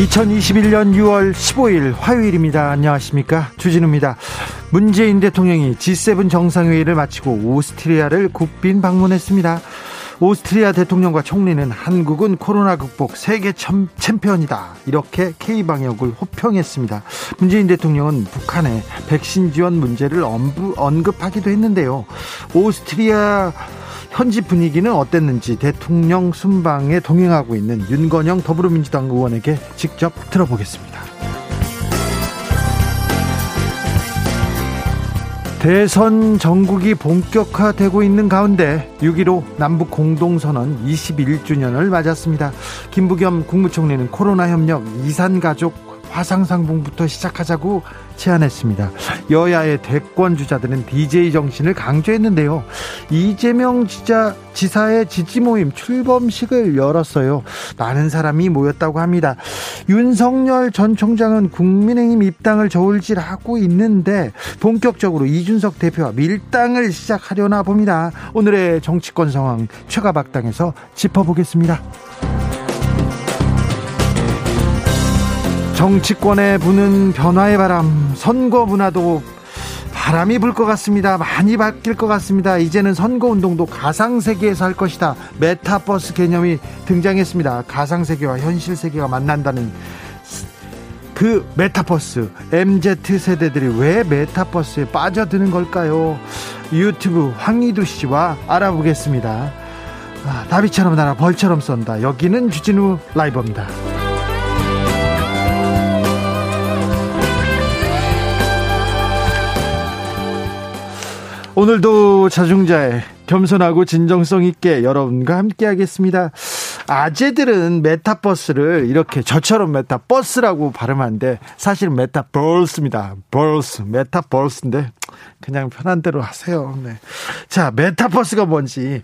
2021년 6월 15일 화요일입니다. 안녕하십니까. 주진우입니다. 문재인 대통령이 G7 정상회의를 마치고 오스트리아를 국빈 방문했습니다. 오스트리아 대통령과 총리는 한국은 코로나 극복 세계 챔피언이다. 이렇게 K방역을 호평했습니다. 문재인 대통령은 북한의 백신 지원 문제를 언급하기도 했는데요. 오스트리아 현지 분위기는 어땠는지 대통령 순방에 동행하고 있는 윤건영 더불어민주당 의원에게 직접 들어보겠습니다. 대선 전국이 본격화되고 있는 가운데 6.15 남북 공동선언 21주년을 맞았습니다. 김부겸 국무총리는 코로나 협력 이산가족 화상상봉부터 시작하자고 제안했습니다. 여야의 대권 주자들은 DJ 정신을 강조했는데요. 이재명 지자, 지사의 지지 모임 출범식을 열었어요. 많은 사람이 모였다고 합니다. 윤석열 전 총장은 국민의힘 입당을 저울질하고 있는데 본격적으로 이준석 대표와 밀당을 시작하려나 봅니다. 오늘의 정치권 상황 최가박당에서 짚어보겠습니다. 정치권에 부는 변화의 바람, 선거 문화도 바람이 불 것 같습니다. 많이 바뀔 것 같습니다. 이제는 선거 운동도 가상 세계에서 할 것이다. 메타버스 개념이 등장했습니다. 가상 세계와 현실 세계가 만난다는 그 메타버스 MZ 세대들이 왜 메타버스에 빠져드는 걸까요? 유튜브 황희두 씨와 알아보겠습니다. 아, 나비처럼 날아 벌처럼 쏜다. 여기는 주진우 라이브입니다. 오늘도 자중자애 겸손하고 진정성 있게 여러분과 함께 하겠습니다. 아재들은 메타버스를 이렇게 저처럼 메타버스라고 발음하는데 사실 metaverse입니다. verse, metaverse인데 그냥 편한 대로 하세요. 네. 자, 메타버스가 뭔지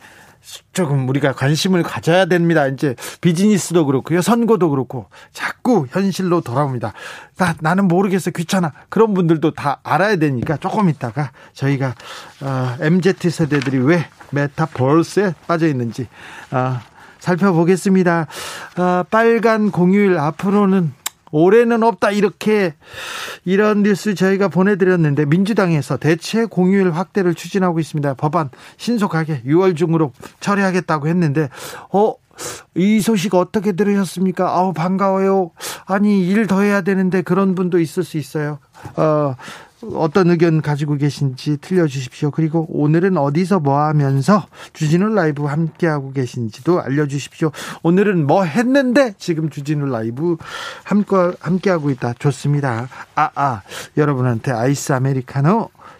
조금 우리가 관심을 가져야 됩니다. 이제 비즈니스도 그렇고요. 선거도 그렇고 자꾸 현실로 돌아옵니다. 나, 나는 모르겠어. 귀찮아. 그런 분들도 다 알아야 되니까 조금 있다가 저희가 어, MZ 세대들이 왜 메타버스에 빠져 있는지 어, 살펴보겠습니다. 어, 빨간 공휴일 앞으로는 올해는 없다 이렇게 이런 뉴스 저희가 보내드렸는데 민주당에서 대체 공휴일 확대를 추진하고 있습니다. 법안 신속하게 6월 중으로 처리하겠다고 했는데 어. 이 소식 어떻게 들으셨습니까? 아우 반가워요. 아니 일 더 해야 되는데 그런 분도 있을 수 있어요. 어, 어떤 의견 가지고 계신지 들려주십시오. 그리고 오늘은 어디서 뭐 하면서 주진우 라이브 함께하고 계신지도 알려주십시오. 오늘은 뭐 했는데 지금 주진우 라이브 함께, 함께하고 있다. 좋습니다. 아, 아, 여러분한테 아이스 아메리카노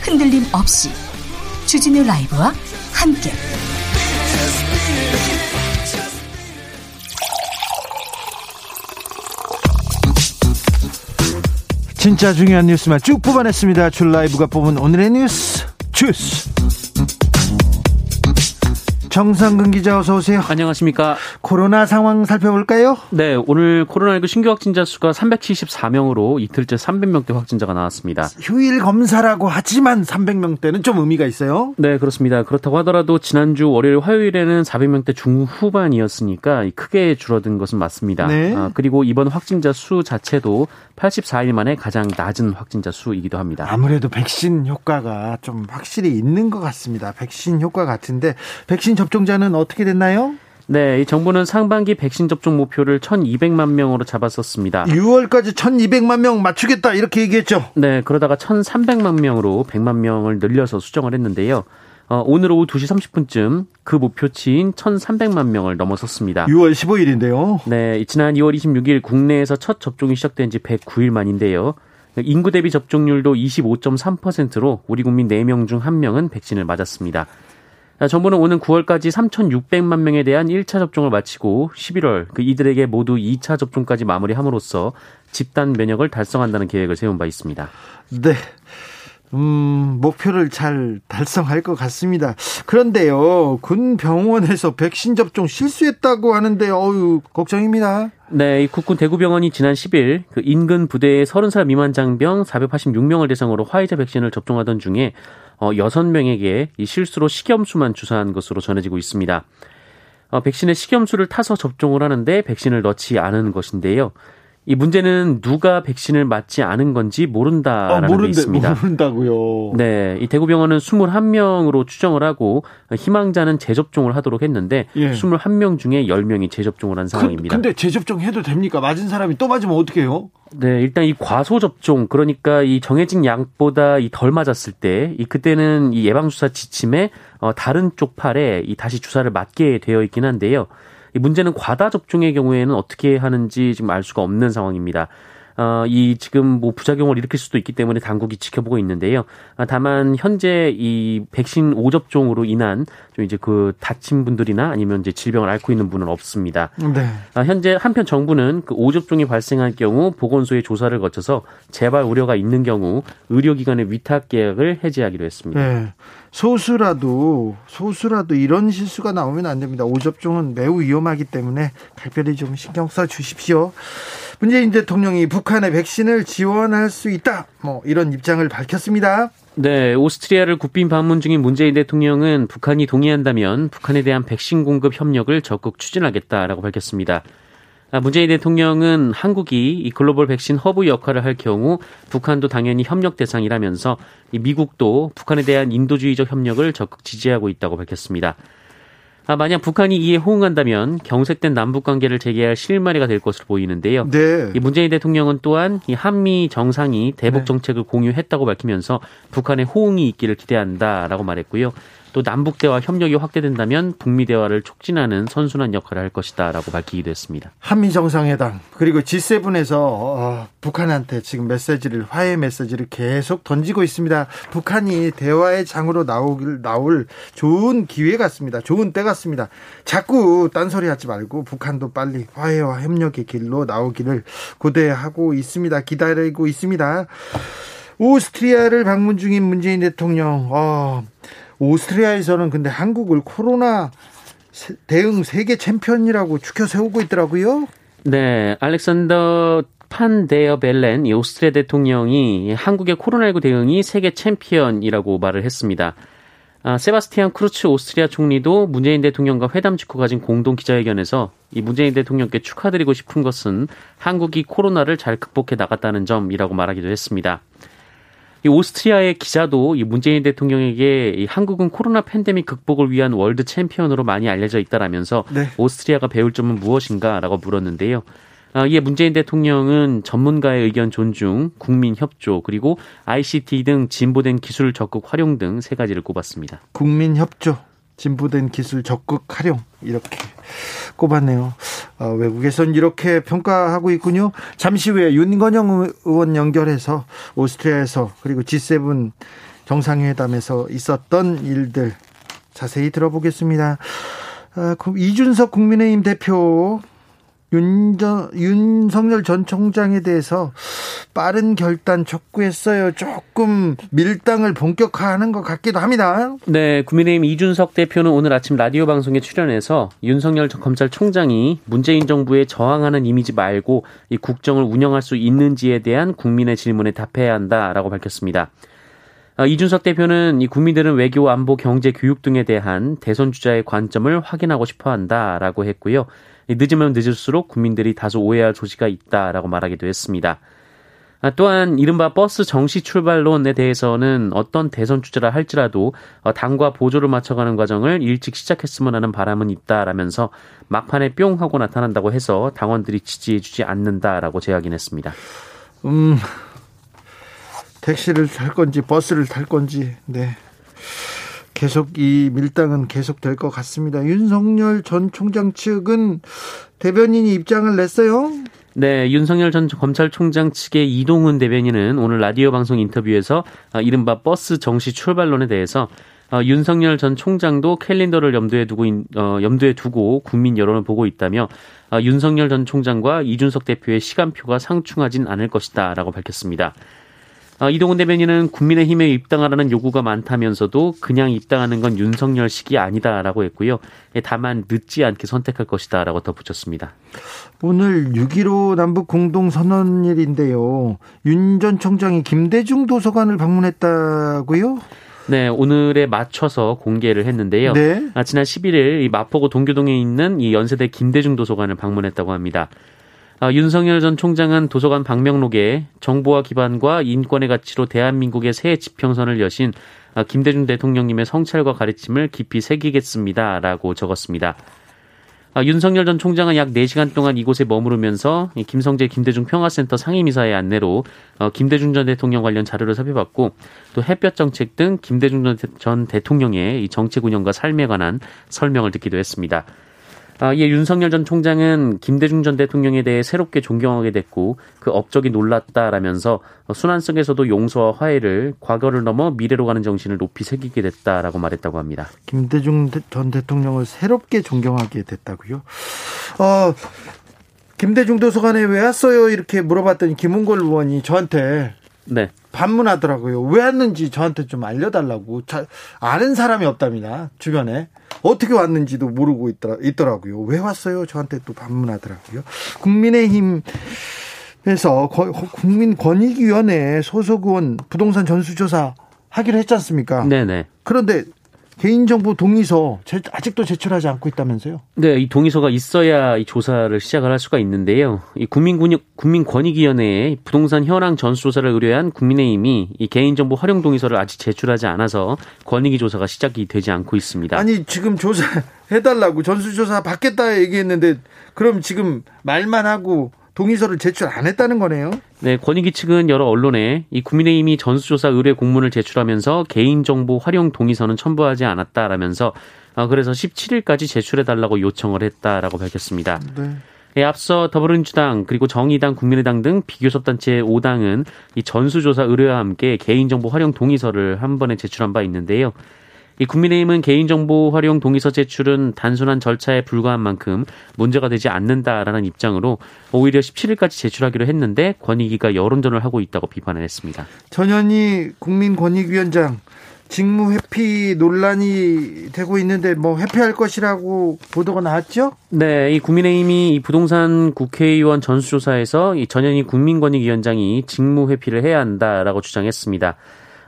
흔들림 없이 주진우 라이브와 함께. 진짜 중요한 뉴스만 쭉 뽑아냈습니다. 줄 라이브가 뽑은 오늘의 뉴스 주스. 정상근 기자 어서 오세요. 안녕하십니까. 코로나 상황 살펴볼까요? 네, 오늘 코로나19 신규 확진자 수가 374명으로 이틀째 300명대 확진자가 나왔습니다. 휴일 검사라고 하지만 300명대는 좀 의미가 있어요? 네, 그렇습니다. 그렇다고 하더라도 지난주 월요일 화요일에는 400명대 중후반이었으니까 크게 줄어든 것은 맞습니다. 네. 아, 그리고 이번 확진자 수 자체도 84일 만에 가장 낮은 확진자 수이기도 합니다. 아무래도 백신 효과가 좀 확실히 있는 것 같습니다. 백신 효과 같은데 백신 접종자는 어떻게 됐나요? 네, 이 정부는 상반기 백신 접종 목표를 1,200만 명으로 잡았었습니다. 6월까지 1,200만 명 맞추겠다 이렇게 얘기했죠. 네, 그러다가 1,300만 명으로 100만 명을 늘려서 수정을 했는데요. 어, 오늘 오후 2시 30분쯤 그 목표치인 1,300만 명을 넘어섰습니다. 6월 15일인데요. 네, 지난 2월 26일 국내에서 첫 접종이 시작된 지 109일 만인데요. 인구 대비 접종률도 25.3%로 우리 국민 4명 중 1명은 백신을 맞았습니다. 정부는 오는 9월까지 3,600만 명에 대한 1차 접종을 마치고 11월 그 이들에게 모두 2차 접종까지 마무리함으로써 집단 면역을 달성한다는 계획을 세운 바 있습니다. 네. 음, 목표를 잘 달성할 것 같습니다. 그런데요, 군 병원에서 백신 접종 실수했다고 하는데, 어유 걱정입니다. 네, 이 국군 대구병원이 지난 10일 그 인근 부대의 30살 미만 장병 486명을 대상으로 화이자 백신을 접종하던 중에 어, 6명에게 이 실수로 식염수만 주사한 것으로 전해지고 있습니다. 어, 백신의 식염수를 타서 접종을 하는데 백신을 넣지 않은 것인데요. 이 문제는 누가 백신을 맞지 않은 건지 모른다라는 아, 모른데, 게 있습니다. 모른다고요. 네, 이 대구병원은 21명으로 추정을 하고 희망자는 재접종을 하도록 했는데 예. 21명 중에 10명이 재접종을 한 그, 상황입니다. 그, 근데 재접종 해도 됩니까? 맞은 사람이 또 맞으면 어떻게 해요? 네, 일단 이 과소 접종 그러니까 이 정해진 양보다 이 덜 맞았을 때 이 그때는 이 예방 주사 지침에 어 다른 쪽 팔에 이 다시 주사를 맞게 되어 있긴 한데요. 이 문제는 과다 접종의 경우에는 어떻게 하는지 지금 알 수가 없는 상황입니다. 어, 이 지금 뭐 부작용을 일으킬 수도 있기 때문에 당국이 지켜보고 있는데요. 아, 다만 현재 이 백신 5접종으로 인한 좀 이제 그 다친 분들이나 아니면 이제 질병을 앓고 있는 분은 없습니다. 네. 아, 현재 한편 정부는 그 5접종이 발생할 경우 보건소의 조사를 거쳐서 재발 우려가 있는 경우 의료기관의 위탁 계약을 해지하기로 했습니다. 네. 소수라도 소수라도 이런 실수가 나오면 안 됩니다. 5접종은 매우 위험하기 때문에 각별히 좀 신경 써 주십시오. 문재인 대통령이 북한의 백신을 지원할 수 있다. 뭐 이런 입장을 밝혔습니다. 네, 오스트리아를 국빈 방문 중인 문재인 대통령은 북한이 동의한다면 북한에 대한 백신 공급 협력을 적극 추진하겠다라고 밝혔습니다. 아, 문재인 대통령은 한국이 이 글로벌 백신 허브 역할을 할 경우 북한도 당연히 협력 대상이라면서 미국도 북한에 대한 인도주의적 협력을 적극 지지하고 있다고 밝혔습니다. 아, 만약 북한이 이에 호응한다면 경색된 남북 관계를 재개할 실마리가 될 것으로 보이는데요. 네. 이 문재인 대통령은 또한 이 한미 정상이 대북 네. 정책을 공유했다고 밝히면서 북한의 호응이 있기를 기대한다라고 말했고요. 또 남북 대화 협력이 확대된다면 북미 대화를 촉진하는 선순환 역할을 할 것이다라고 밝히기도 했습니다. 한미 정상회담 그리고 G7에서 어, 북한한테 지금 메시지를 화해 메시지를 계속 던지고 있습니다. 북한이 대화의 장으로 나오길 나올 좋은 기회 같습니다. 좋은 때 같습니다. 자꾸 딴소리 하지 말고 북한도 빨리 화해와 협력의 길로 나오기를 고대하고 있습니다. 기다리고 있습니다. 오스트리아를 방문 중인 문재인 대통령 어, 오스트리아에서는 근데 한국을 코로나 대응 세계 챔피언이라고 추켜 세우고 있더라고요. 네, 알렉산더 판데어 벨렌 오스트리아 대통령이 한국의 코로나19 대응이 세계 챔피언이라고 말을 했습니다. 아, 세바스티안 쿠르츠 오스트리아 총리도 문재인 대통령과 회담 직후 가진 공동 기자회견에서 이 문재인 대통령께 축하드리고 싶은 것은 한국이 코로나를 잘 극복해 나갔다는 점이라고 말하기도 했습니다. 이 오스트리아의 기자도 이 문재인 대통령에게 이 한국은 코로나 팬데믹 극복을 위한 world champion으로 많이 알려져 있다라면서 네. 오스트리아가 배울 점은 무엇인가라고 물었는데요. 아, 이에 문재인 대통령은 전문가의 의견 존중, 국민 협조, 그리고 ICT 등 진보된 기술 적극 활용 등 세 가지를 꼽았습니다. 국민 협조, 진보된 기술 적극 활용 이렇게 꼽았네요. 어, 외국에선 이렇게 평가하고 있군요. 잠시 후에 윤건영 의원 연결해서 오스트리아에서 그리고 G7 정상회담에서 있었던 일들 자세히 들어보겠습니다. 아, 이준석 국민의힘 대표 윤저, 윤석열 전 총장에 대해서 빠른 결단 촉구했어요. 조금 밀당을 본격화하는 것 같기도 합니다. 네, 국민의힘 이준석 대표는 오늘 아침 라디오 방송에 출연해서 윤석열 검찰총장이 문재인 정부에 저항하는 이미지 말고 이 국정을 운영할 수 있는지에 대한 국민의 질문에 답해야 한다라고 밝혔습니다. 아, 이준석 대표는 이 국민들은 외교, 안보, 경제, 교육 등에 대한 대선 주자의 관점을 확인하고 싶어 한다라고 했고요. 늦으면 늦을수록 국민들이 다소 오해할 조지가 있다라고 말하기도 했습니다. 아, 또한 이른바 버스 정시 출발론에 대해서는 어떤 대선 주자라 할지라도 어, 당과 보조를 맞춰가는 과정을 일찍 시작했으면 하는 바람은 있다라면서 막판에 뿅 하고 나타난다고 해서 당원들이 지지해주지 않는다라고 제약인했습니다. 음, 택시를 탈 건지 버스를 탈 건지 네. 계속 이 밀당은 계속 될 것 같습니다. 윤석열 전 총장 측은 대변인이 입장을 냈어요. 네, 윤석열 전 검찰총장 측의 이동훈 대변인은 오늘 라디오 방송 인터뷰에서 아, 이른바 버스 정시 출발론에 대해서 어, 윤석열 전 총장도 캘린더를 염두에 두고 어, 염두에 두고 국민 여론을 보고 있다며 어, 윤석열 전 총장과 이준석 대표의 시간표가 상충하진 않을 것이다라고 밝혔습니다. 어, 이동훈 대변인은 국민의힘에 입당하라는 요구가 많다면서도 그냥 입당하는 건 윤석열식이 아니다라고 했고요. 예, 다만 늦지 않게 선택할 것이다라고 덧붙였습니다. 오늘 6.15 남북 공동선언일인데요. 윤 전 총장이 김대중 도서관을 방문했다고요? 네, 오늘에 맞춰서 공개를 했는데요. 네. 아, 지난 11일 이 마포구 동교동에 있는 이 연세대 김대중 도서관을 방문했다고 합니다. 아, 윤석열 전 총장은 도서관 방명록에 정보화 기반과 인권의 가치로 대한민국의 새 지평선을 여신 아, 김대중 대통령님의 성찰과 가르침을 깊이 새기겠습니다 라고 적었습니다. 아, 윤석열 전 총장은 약 4시간 동안 이곳에 머무르면서 김성재 김대중 평화센터 상임이사의 안내로 어, 김대중 전 대통령 관련 자료를 살펴봤고 또 햇볕 정책 등 김대중 전 대통령의 정책 운영과 삶에 관한 설명을 듣기도 했습니다. 아, 예, 윤석열 전 총장은 김대중 전 대통령에 대해 새롭게 존경하게 됐고 그 업적이 놀랐다라면서 순환 속에서도 용서와 화해를 과거를 넘어 미래로 가는 정신을 높이 새기게 됐다라고 말했다고 합니다. 김대중 전 대통령을 새롭게 존경하게 됐다고요? 어, 김대중 도서관에 왜 왔어요? 이렇게 물어봤더니 김은걸 의원이 저한테 네. 반문하더라고요. 왜 왔는지 저한테 좀 알려달라고. 자, 아는 사람이 없답니다. 주변에. 어떻게 왔는지도 모르고 있더라, 있더라고요. 왜 왔어요? 저한테 또 반문하더라고요. 국민의힘 에서 국민권익위원회 소속 의원 부동산 전수조사 하기로 했지 않습니까? 네네. 그런데 개인정보 동의서 아직도 제출하지 않고 있다면서요? 네, 이 동의서가 있어야 이 조사를 시작을 할 수가 있는데요. 이 국민권익, 국민권익위원회에 부동산 현황 전수조사를 의뢰한 국민의힘이 이 개인정보 활용 동의서를 아직 제출하지 않아서 권익위 조사가 시작이 되지 않고 있습니다. 아니 지금 조사 해달라고 전수조사 받겠다 얘기했는데 그럼 지금 말만 하고 동의서를 제출 안 했다는 거네요. 네, 권익위 측은 여러 언론에 이 국민의힘이 전수조사 의뢰 공문을 제출하면서 개인정보 활용 동의서는 첨부하지 않았다라면서 어, 그래서 17일까지 제출해달라고 요청을 했다라고 밝혔습니다. 네. 예, 앞서 더불어민주당 그리고 정의당 국민의당 등 비교섭단체 5당은 이 전수조사 의뢰와 함께 개인정보 활용 동의서를 한 번에 제출한 바 있는데요. 이 국민의힘은 개인정보 활용 동의서 제출은 단순한 절차에 불과한 만큼 문제가 되지 않는다라는 입장으로 오히려 17일까지 제출하기로 했는데 권익위가 여론전을 하고 있다고 비판을 했습니다. 전현희 국민권익위원장 직무 회피 논란이 되고 있는데 뭐 회피할 것이라고 보도가 나왔죠? 네, 이 국민의힘이 이 부동산 국회의원 전수조사에서 이 전현희 국민권익위원장이 직무 회피를 해야 한다라고 주장했습니다.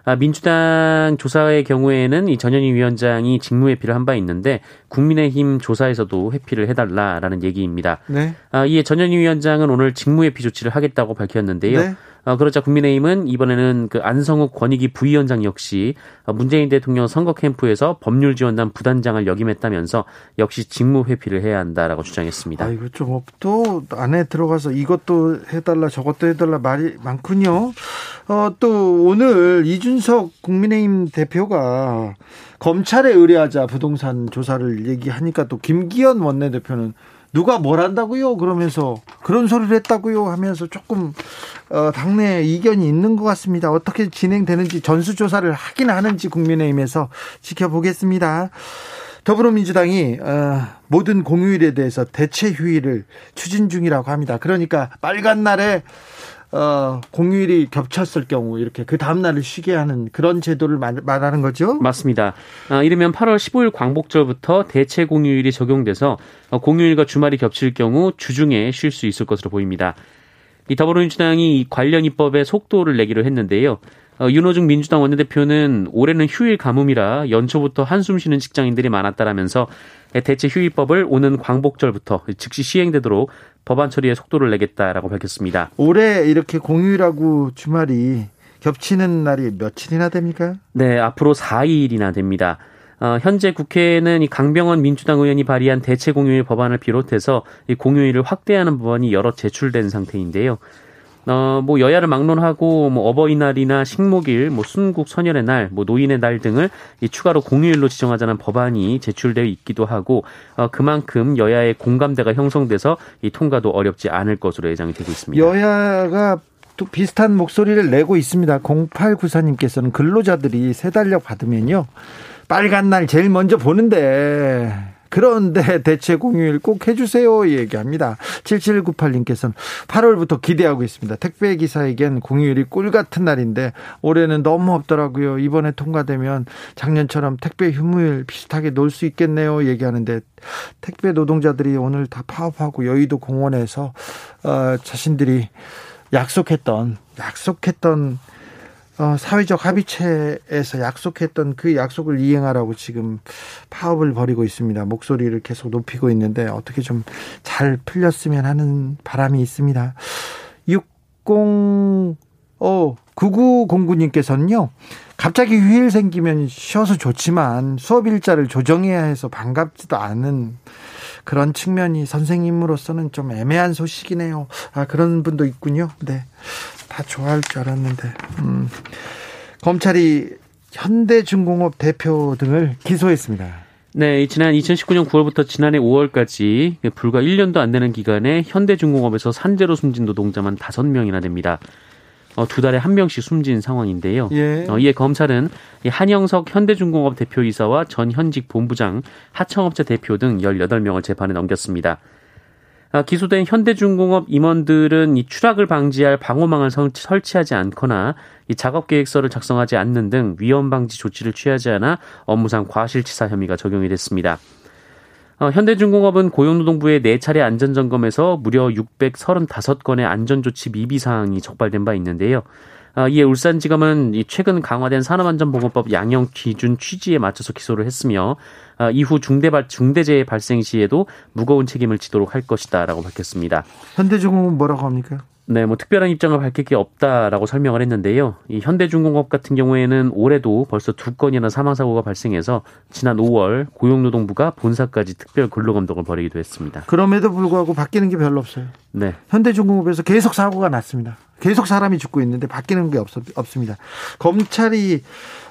아, 민주당 조사의 경우에는 이 전현희 위원장이 직무 회피를 한 바 있는데 국민의힘 조사에서도 회피를 해달라라는 얘기입니다. 네. 아, 이에 전현희 위원장은 오늘 직무 회피 조치를 하겠다고 밝혔는데요. 네. 어, 그러자 국민의힘은 이번에는 그 안성욱 권익위 부위원장 역시 문재인 대통령 선거 캠프에서 법률 지원단 부단장을 역임했다면서 역시 직무 회피를 해야 한다라고 주장했습니다. 아, 이거 좀또 안에 들어가서 이것도 해달라 저것도 해달라 말이 많군요. 어, 또 오늘 이준석 국민의힘 대표가 검찰에 의뢰하자 부동산 조사를 얘기하니까 또 김기현 원내대표는 누가 뭘 한다고요? 그러면서 그런 소리를 했다고요? 하면서 조금 어, 당내 이견이 있는 것 같습니다. 어떻게 진행되는지 전수조사를 하긴 하는지 국민의힘에서 지켜보겠습니다. 더불어민주당이 어, 모든 공휴일에 대해서 대체 휴일을 추진 중이라고 합니다. 그러니까 빨간 날에 어, 공휴일이 겹쳤을 경우 이렇게 그 다음 날을 쉬게 하는 그런 제도를 말, 말하는 거죠? 맞습니다. 아, 이르면 8월 15일 광복절부터 대체 공휴일이 적용돼서 어, 공휴일과 주말이 겹칠 경우 주중에 쉴 수 있을 것으로 보입니다. 이 더불어민주당이 관련 입법에 속도를 내기로 했는데요. 어, 윤호중 민주당 원내대표는 올해는 휴일 가뭄이라 연초부터 한숨 쉬는 직장인들이 많았다라면서 대체 휴일법을 오는 광복절부터 즉시 시행되도록 법안 처리에 속도를 내겠다라고 밝혔습니다. 올해 이렇게 공휴일하고 주말이 겹치는 날이 며칠이나 됩니까? 네, 앞으로 4일이나 됩니다. 어, 현재 국회는 이 강병원 민주당 의원이 발의한 대체 공휴일 법안을 비롯해서 이 공휴일을 확대하는 법안이 여러 제출된 상태인데요. 어, 뭐 여야를 막론하고 뭐 어버이날이나 식목일, 뭐 순국 선열의 날, 뭐 노인의 날 등을 이 추가로 공휴일로 지정하자는 법안이 제출되어 있기도 하고 어, 그만큼 여야의 공감대가 형성돼서 이 통과도 어렵지 않을 것으로 예상이 되고 있습니다. 여야가 또 비슷한 목소리를 내고 있습니다. 0894님께서는 근로자들이 세 달력 받으면요. 빨간 날 제일 먼저 보는데 그런데 대체 공휴일 꼭 해주세요 얘기합니다. 7798님께서는 8월부터 기대하고 있습니다. 택배 기사에겐 공휴일이 꿀 같은 날인데 올해는 너무 없더라고요. 이번에 통과되면 작년처럼 택배 휴무일 비슷하게 놀 수 있겠네요 얘기하는데 택배 노동자들이 오늘 다 파업하고 여의도 공원에서 어, 자신들이 약속했던 약속했던 어, 사회적 합의체에서 약속했던 그 약속을 이행하라고 지금 파업을 벌이고 있습니다. 목소리를 계속 높이고 있는데 어떻게 좀 잘 풀렸으면 하는 바람이 있습니다. 60, 어, 9909님께서는요, 갑자기 휴일 생기면 쉬어서 좋지만 수업 일자를 조정해야 해서 반갑지도 않은 그런 측면이 선생님으로서는 좀 애매한 소식이네요. 아, 그런 분도 있군요. 네. 다 좋아할 줄 알았는데. 음. 검찰이 현대중공업 대표 등을 기소했습니다. 네, 지난 2019년 9월부터 지난해 5월까지 불과 1년도 안 되는 기간에 현대중공업에서 산재로 숨진 노동자만 5명이나 됩니다. 어, 두 달에 한 명씩 숨진 상황인데요. 예. 어, 이에 검찰은 한영석 현대중공업 대표이사와 전 현직 본부장, 하청업체 대표 등 18명을 재판에 넘겼습니다. 아, 기소된 현대중공업 임원들은 이 추락을 방지할 방호망을 설치하지 않거나 이 작업 계획서를 작성하지 않는 등 위험 방지 조치를 취하지 않아 업무상 과실치사 혐의가 적용이 됐습니다. 어, 현대중공업은 고용노동부의 4차례 안전점검에서 무려 635건의 안전조치 미비 사항이 적발된 바 있는데요. 어, 이에 울산지검은 최근 강화된 산업안전보건법 양형 기준 취지에 맞춰서 기소를 했으며 어, 이후 중대 발, 중대재해 발생 시에도 무거운 책임을 지도록 할 것이다라고 밝혔습니다. 현대중공업 뭐라고 합니까? 네, 뭐 특별한 입장을 밝힐 게 없다라고 설명을 했는데요. 이 현대중공업 같은 경우에는 올해도 벌써 두 건이나 사망 사고가 발생해서 지난 5월 고용노동부가 본사까지 특별 근로감독을 벌이기도 했습니다. 그럼에도 불구하고 바뀌는 게 별로 없어요. 네. 현대중공업에서 계속 사고가 났습니다. 계속 사람이 죽고 있는데 바뀌는 게 없, 없습니다. 검찰이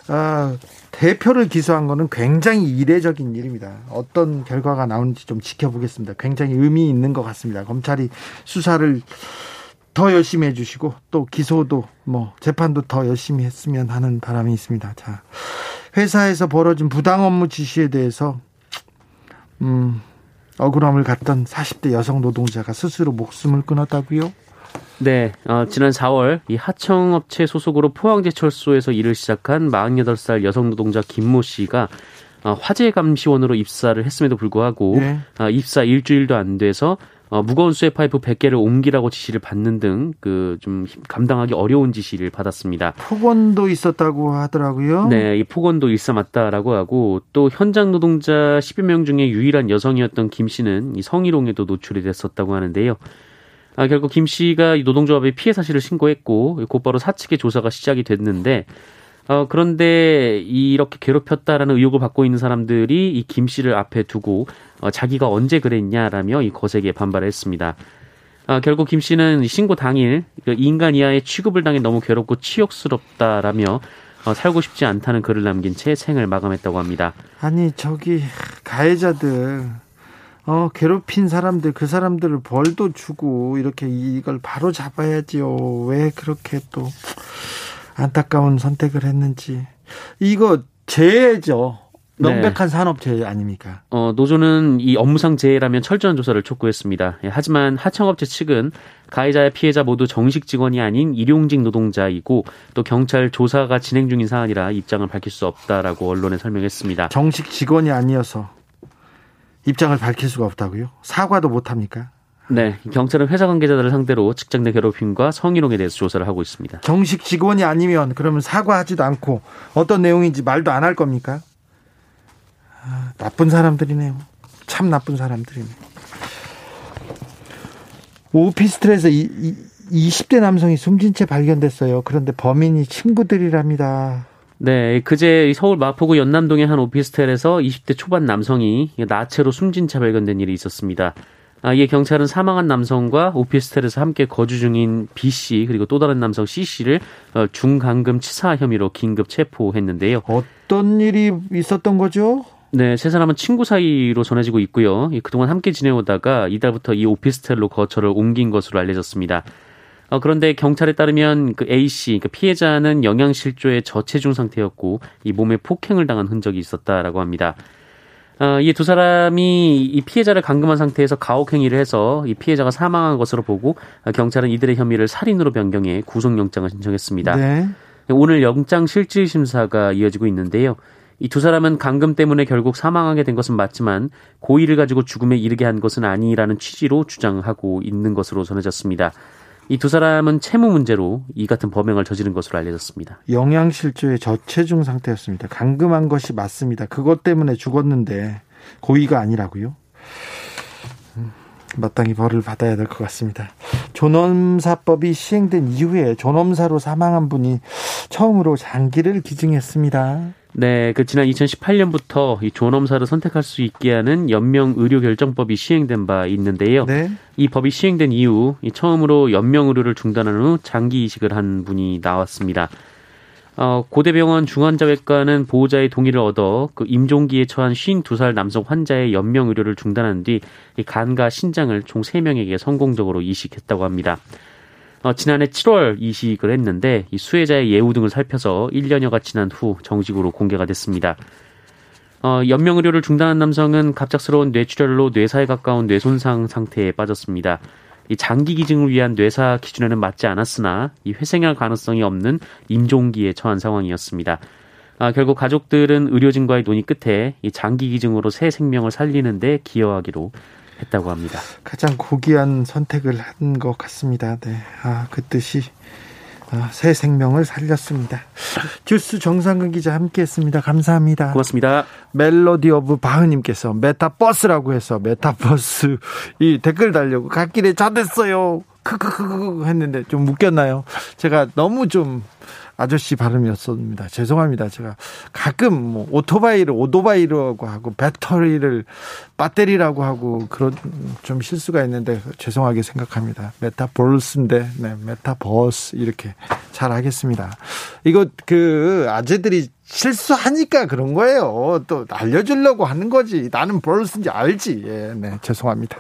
아, 대표를 기소한 거는 굉장히 이례적인 일입니다. 어떤 결과가 나오는지 좀 지켜보겠습니다. 굉장히 의미 있는 것 같습니다. 검찰이 수사를 더 열심히 해주시고 또 기소도 뭐 재판도 더 열심히 했으면 하는 바람이 있습니다. 자, 회사에서 벌어진 부당 업무 지시에 대해서 음, 억울함을 갖던 40대 여성 노동자가 스스로 목숨을 끊었다고요? 네, 어, 지난 4월 이 하청업체 소속으로 포항제철소에서 일을 시작한 48살 여성 노동자 김모 씨가 어, 화재 감시원으로 입사를 했음에도 불구하고 네. 어, 입사 일주일도 안 돼서 어, 무거운 수의 파이프 100개를 옮기라고 지시를 받는 등 그 좀 감당하기 어려운 지시를 받았습니다. 폭언도 있었다고 하더라고요. 네, 이 폭언도 일삼았다라고 하고 또 현장 노동자 10여 명 중에 유일한 여성이었던 김 씨는 이 성희롱에도 노출이 됐었다고 하는데요. 아, 결국 김 씨가 노동조합에 피해 사실을 신고했고 곧바로 사측의 조사가 시작이 됐는데 어, 그런데 이렇게 괴롭혔다라는 의혹을 받고 있는 사람들이 이 김 씨를 앞에 두고 어, 자기가 언제 그랬냐라며 이 거세게 반발했습니다. 어, 결국 김 씨는 신고 당일 그 인간 이하의 취급을 당해 너무 괴롭고 치욕스럽다라며 어, 살고 싶지 않다는 글을 남긴 채 생을 마감했다고 합니다. 아니 저기 가해자들 어, 괴롭힌 사람들, 그 사람들을 벌도 주고, 이렇게 이걸 바로 잡아야지요. 왜 그렇게 또 안타까운 선택을 했는지. 이거 재해죠. 명백한 네. 산업재해 아닙니까? 어, 노조는 이 업무상 재해라면 철저한 조사를 촉구했습니다. 예, 하지만 하청업체 측은 가해자의 피해자 모두 정식 직원이 아닌 일용직 노동자이고 또 경찰 조사가 진행 중인 사안이라 입장을 밝힐 수 없다라고 언론에 설명했습니다. 정식 직원이 아니어서 입장을 밝힐 수가 없다고요? 사과도 못 합니까? 네, 경찰은 회사 관계자들을 상대로 직장 내 괴롭힘과 성희롱에 대해서 조사를 하고 있습니다. 정식 직원이 아니면 그러면 사과하지도 않고 어떤 내용인지 말도 안 할 겁니까? 아, 나쁜 사람들이네요. 참 나쁜 사람들이네. 오피스텔에서 이, 이, 20대 남성이 숨진 채 발견됐어요. 그런데 범인이 친구들이랍니다. 네, 그제 서울 마포구 연남동의 한 오피스텔에서 20대 초반 남성이 나체로 숨진 채 발견된 일이 있었습니다. 아, 이에 경찰은 사망한 남성과 오피스텔에서 함께 거주 중인 B 씨 그리고 또 다른 남성 C 씨를 어, 중간금 치사 혐의로 긴급 체포했는데요. 어떤 일이 있었던 거죠? 네, 세 사람은 친구 사이로 전해지고 있고요. 그동안 함께 지내오다가 이달부터 이 오피스텔로 거처를 옮긴 것으로 알려졌습니다. 어, 그런데 경찰에 따르면 그 A 씨, 그 피해자는 영양실조의 저체중 상태였고 이 몸에 폭행을 당한 흔적이 있었다라고 합니다. 어, 이두 사람이 이 피해자를 감금한 상태에서 가혹 행위를 해서 이 피해자가 사망한 것으로 보고 경찰은 이들의 혐의를 살인으로 변경해 구속영장을 신청했습니다. 네. 오늘 영장 실질 심사가 이어지고 있는데요. 이 두 사람은 감금 때문에 결국 사망하게 된 것은 맞지만 고의를 가지고 죽음에 이르게 한 것은 아니라는 취지로 주장하고 있는 것으로 전해졌습니다. 이 두 사람은 채무 문제로 이 같은 범행을 저지른 것으로 알려졌습니다. 영양실조의 저체중 상태였습니다. 감금한 것이 맞습니다. 그것 때문에 죽었는데 고의가 아니라고요? 음, 마땅히 벌을 받아야 될 것 같습니다. 존엄사법이 시행된 이후에 존엄사로 사망한 분이 처음으로 장기를 기증했습니다. 네, 그 지난 2018년부터 이 존엄사를 선택할 수 있게 하는 연명 의료 결정법이 시행된 바 있는데요. 네. 이 법이 시행된 이후 처음으로 연명 의료를 중단한 후 장기 이식을 한 분이 나왔습니다. 어, 고대병원 중환자외과는 보호자의 동의를 얻어 그 임종기에 처한 52살 남성 환자의 연명 의료를 중단한 뒤 간과 신장을 총 3명에게 성공적으로 이식했다고 합니다. 어, 지난해 7월 이식을 했는데 이 수혜자의 예우 등을 살펴서 1년여가 지난 후 정식으로 공개가 됐습니다. 어, 연명 의료를 중단한 남성은 갑작스러운 뇌출혈로 뇌사에 가까운 뇌손상 상태에 빠졌습니다. 이 장기 기증을 위한 뇌사 기준에는 맞지 않았으나 이 회생할 가능성이 없는 임종기에 처한 상황이었습니다. 아, 결국 가족들은 의료진과의 논의 끝에 이 장기 기증으로 새 생명을 살리는데 기여하기로 했다고 합니다. 가장 고귀한 선택을 한 것 같습니다. 네. 아, 그 뜻이 아, 새 생명을 살렸습니다. 주스 정상근 기자 함께했습니다. 감사합니다. 고맙습니다. 멜로디 오브 바흐님께서 메타버스라고 해서 메타버스 이 댓글 달려고 갓길에 차 댔어요. 크크크크 했는데 좀 웃겼나요? 제가 너무 좀 아저씨 발음이었습니다. 죄송합니다. 제가 가끔 뭐 오토바이를 오도바이라고 하고 배터리를 밧데리라고 하고 그런 좀 실수가 있는데 죄송하게 생각합니다. 메타벌스인데 네, 메타버스 이렇게 잘 하겠습니다. 이거 그 아재들이 실수하니까 그런 거예요. 또 알려주려고 하는 거지. 나는 벌쓴지 알지. 예, 네, 죄송합니다.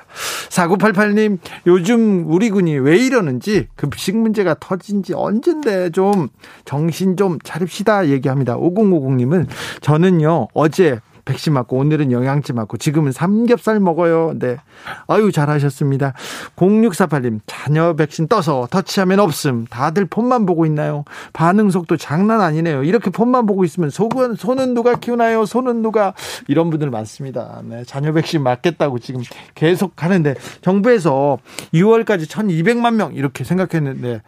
4988님, 요즘 우리 군이 왜 이러는지 급식 문제가 터진 지 언젠데 좀 정신 좀 차립시다 얘기합니다. 5050님은 저는요, 어제 백신 맞고 오늘은 영양제 맞고 지금은 삼겹살 먹어요. 네. 아유 잘하셨습니다. 0648님 자녀 백신 떠서 터치하면 없음. 다들 폰만 보고 있나요? 반응 속도 장난 아니네요. 이렇게 폰만 보고 있으면 속은 손은 누가 키우나요? 손은 누가 이런 분들 많습니다. 네. 자녀 백신 맞겠다고 지금 계속 하는데 정부에서 6월까지 1200만 명 이렇게 생각했는데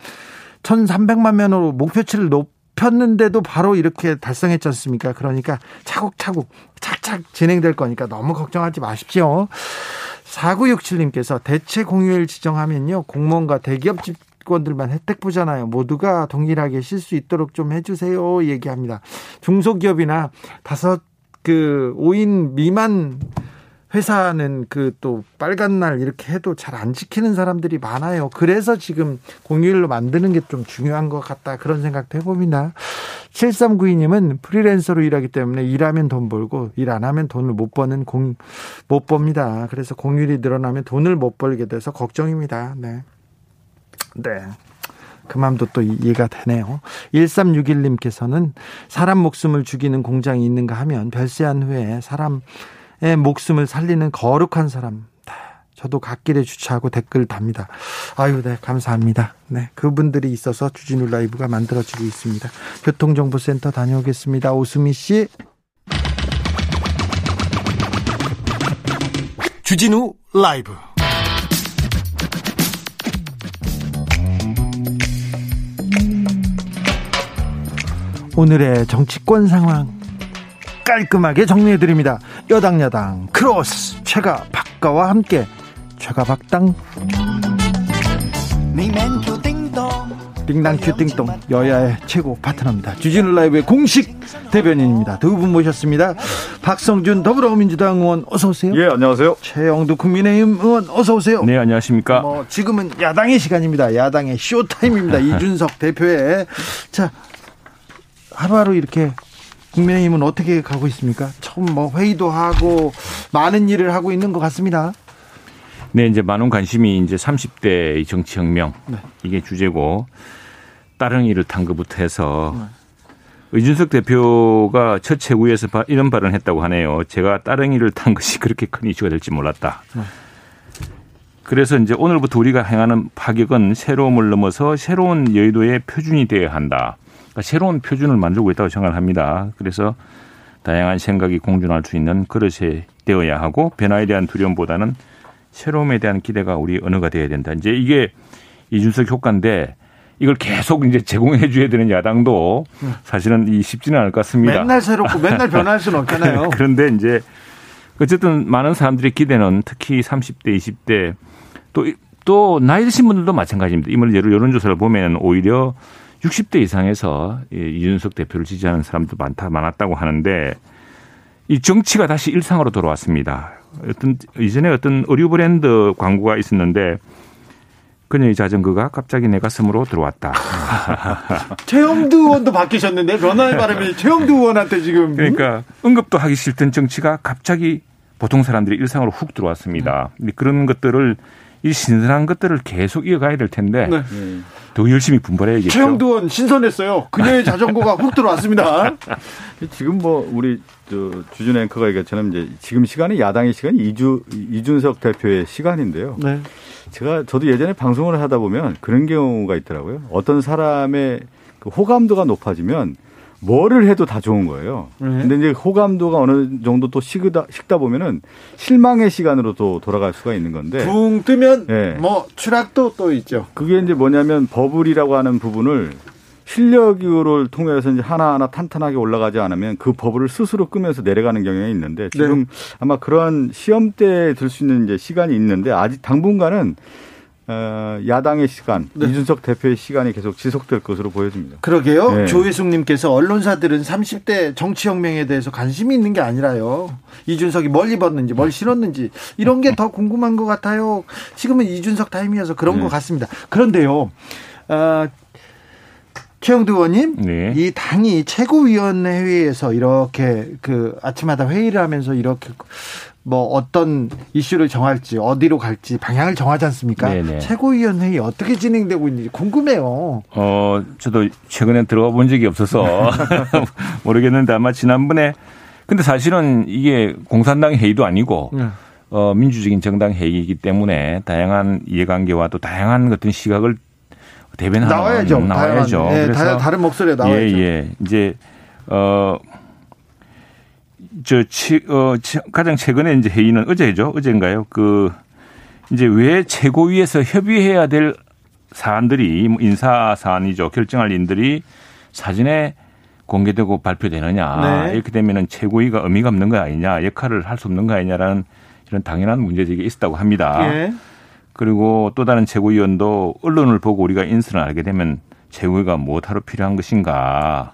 1300만 명으로 목표치를 높 폈는데도 바로 이렇게 달성했지 않습니까? 그러니까 차곡차곡 착착 진행될 거니까 너무 걱정하지 마십시오. 4967님께서 대체 공휴일 지정하면요. 공무원과 대기업 직원들만 혜택 보잖아요. 모두가 동일하게 쉴 수 있도록 좀 해주세요. 얘기합니다. 중소기업이나 다섯 그 5인 미만 회사는 그 또 빨간 날 이렇게 해도 잘 안 지키는 사람들이 많아요. 그래서 지금 공휴일로 만드는 게 좀 중요한 것 같다. 그런 생각도 해봅니다. 7392님은 프리랜서로 일하기 때문에 일하면 돈 벌고 일 안 하면 돈을 못 버는 공, 못 법니다. 그래서 공휴일이 늘어나면 돈을 못 벌게 돼서 걱정입니다. 네. 네. 그 마음도 또 이해가 되네요. 1361님께서는 사람 목숨을 죽이는 공장이 있는가 하면 별세한 후에 사람 목숨을 살리는 거룩한 사람. 저도 갓길에 주차하고 댓글 답니다. 아유, 네, 감사합니다. 네, 그분들이 있어서 주진우 라이브가 만들어지고 있습니다. 교통정보센터 다녀오겠습니다. 오수미 씨. 주진우 라이브. 오늘의 정치권 상황 깔끔하게 정리해드립니다. 여당 야당 크로스 최가 박가와 함께 최가박당 띵당 큐 띵동 여야의 최고 파트너입니다. 주진우 라이브의 공식 대변인입니다. 두 분 모셨습니다. 박성준 더불어민주당 의원 어서 오세요. 예, 안녕하세요. 최형두 국민의힘 의원 어서 오세요. 네, 안녕하십니까. 뭐 지금은 야당의 시간입니다. 야당의 showtime입니다. 이준석 대표의 자 하루하루 이렇게 국민의힘은 어떻게 가고 있습니까? 처음 뭐 회의도 하고 많은 일을 하고 있는 것 같습니다. 네, 이제 많은 관심이 이제 30대 정치 혁명 네. 이게 주제고 따릉이를 탄 것부터 해서 네. 이준석 대표가 첫 최고위에서 이런 발언을 했다고 하네요. 제가 따릉이를 탄 것이 그렇게 큰 이슈가 될지 몰랐다. 네. 그래서 이제 오늘부터 우리가 행하는 파격은 새로움을 넘어서 새로운 여의도의 표준이 되어야 한다. 그러니까 새로운 표준을 만들고 있다고 생각을 합니다. 그래서 다양한 생각이 공존할 수 있는 그릇이 되어야 하고 변화에 대한 두려움보다는 새로움에 대한 기대가 우리 언어가 돼야 된다. 이제 이게 이준석 효과인데 이걸 계속 이제 제공해 줘야 되는 야당도 사실은 이 쉽지는 않을 것 같습니다. 맨날 새롭고 맨날 변할 수는 없잖아요. 그런데 이제 어쨌든 많은 사람들의 기대는 특히 30대, 20대 또, 또 나이 드신 분들도 마찬가지입니다. 이번 여론조사를 보면 오히려 60대 이상에서 이준석 대표를 지지하는 사람도 많다, 많았다고 하는데 이 정치가 다시 일상으로 돌아왔습니다. 어떤 이전에 어떤 의류 브랜드 광고가 있었는데 그녀의 자전거가 갑자기 내 가슴으로 들어왔다. 최영두 의원도 바뀌셨는데 변화의 바람이 최영두 의원한테 지금 그러니까 응급도 하기 싫던 정치가 갑자기 보통 사람들이 일상으로 훅 들어왔습니다. 네. 그런 것들을 이 신선한 것들을 계속 이어가야 될 텐데 네. 더 열심히 분발해야겠죠. 최영두 의원 신선했어요. 그녀의 자전거가 훅 들어왔습니다. 지금 뭐 우리 저 주준 앵커가 얘기했처럼 이제 지금 시간이 야당의 시간이 이주 이준석 대표의 시간인데요. 네. 제가 저도 예전에 방송을 하다 보면 그런 경우가 있더라고요. 어떤 사람의 그 호감도가 높아지면 뭐를 해도 다 좋은 거예요. 네. 근데 이제 호감도가 어느 정도 또 식다 식다 보면은 실망의 시간으로 또 돌아갈 수가 있는 건데. 붕 뜨면 네. 뭐 추락도 또 있죠. 그게 이제 뭐냐면 버블이라고 하는 부분을 실력을 통해서 이제 하나하나 탄탄하게 올라가지 않으면 그 버블을 스스로 끄면서 내려가는 경향이 있는데 지금 네. 아마 그런 시험 때들수 있는 이제 시간이 있는데 아직 당분간은 어, 야당의 시간, 네. 이준석 대표의 시간이 계속 지속될 것으로 보여집니다. 그러게요. 네. 조혜숙님께서 언론사들은 30대 정치혁명에 대해서 관심이 있는 게 아니라요. 이준석이 뭘 입었는지, 뭘 신었는지 이런 게 더 궁금한 것 같아요. 지금은 이준석 타임이어서 그런 네. 것 같습니다. 그런데요. 어, 최영두 의원님, 네. 이 당이 최고위원회에서 이렇게 그 아침마다 회의를 하면서 이렇게 뭐 어떤 이슈를 정할지 어디로 갈지 방향을 정하지 않습니까? 네네. 최고위원회의 어떻게 진행되고 있는지 궁금해요. 어, 저도 최근에 들어가 본 적이 없어서 모르겠는데 아마 지난번에 근데 사실은 이게 공산당 회의도 아니고 네. 어, 민주적인 정당 회의이기 때문에 다양한 이해관계와 또 다양한 어떤 시각을 대변하는 나와야죠. 나와야죠. 네, 그래서 다른 목소리가 나와야죠. 예, 예. 이제 어. 저, 치, 어, 가장 최근에 이제 회의는 어제죠. 어제인가요? 그, 이제 왜 최고위에서 협의해야 될 사안들이 뭐 인사 사안이죠. 결정할 인들이 사진에 공개되고 발표되느냐. 네. 이렇게 되면은 최고위가 의미가 없는 거 아니냐. 역할을 할 수 없는 거 아니냐라는 이런 당연한 문제제기가 있었다고 합니다. 예. 그리고 또 다른 최고위원도 언론을 보고 우리가 인선을 알게 되면 최고위가 무엇하러 필요한 것인가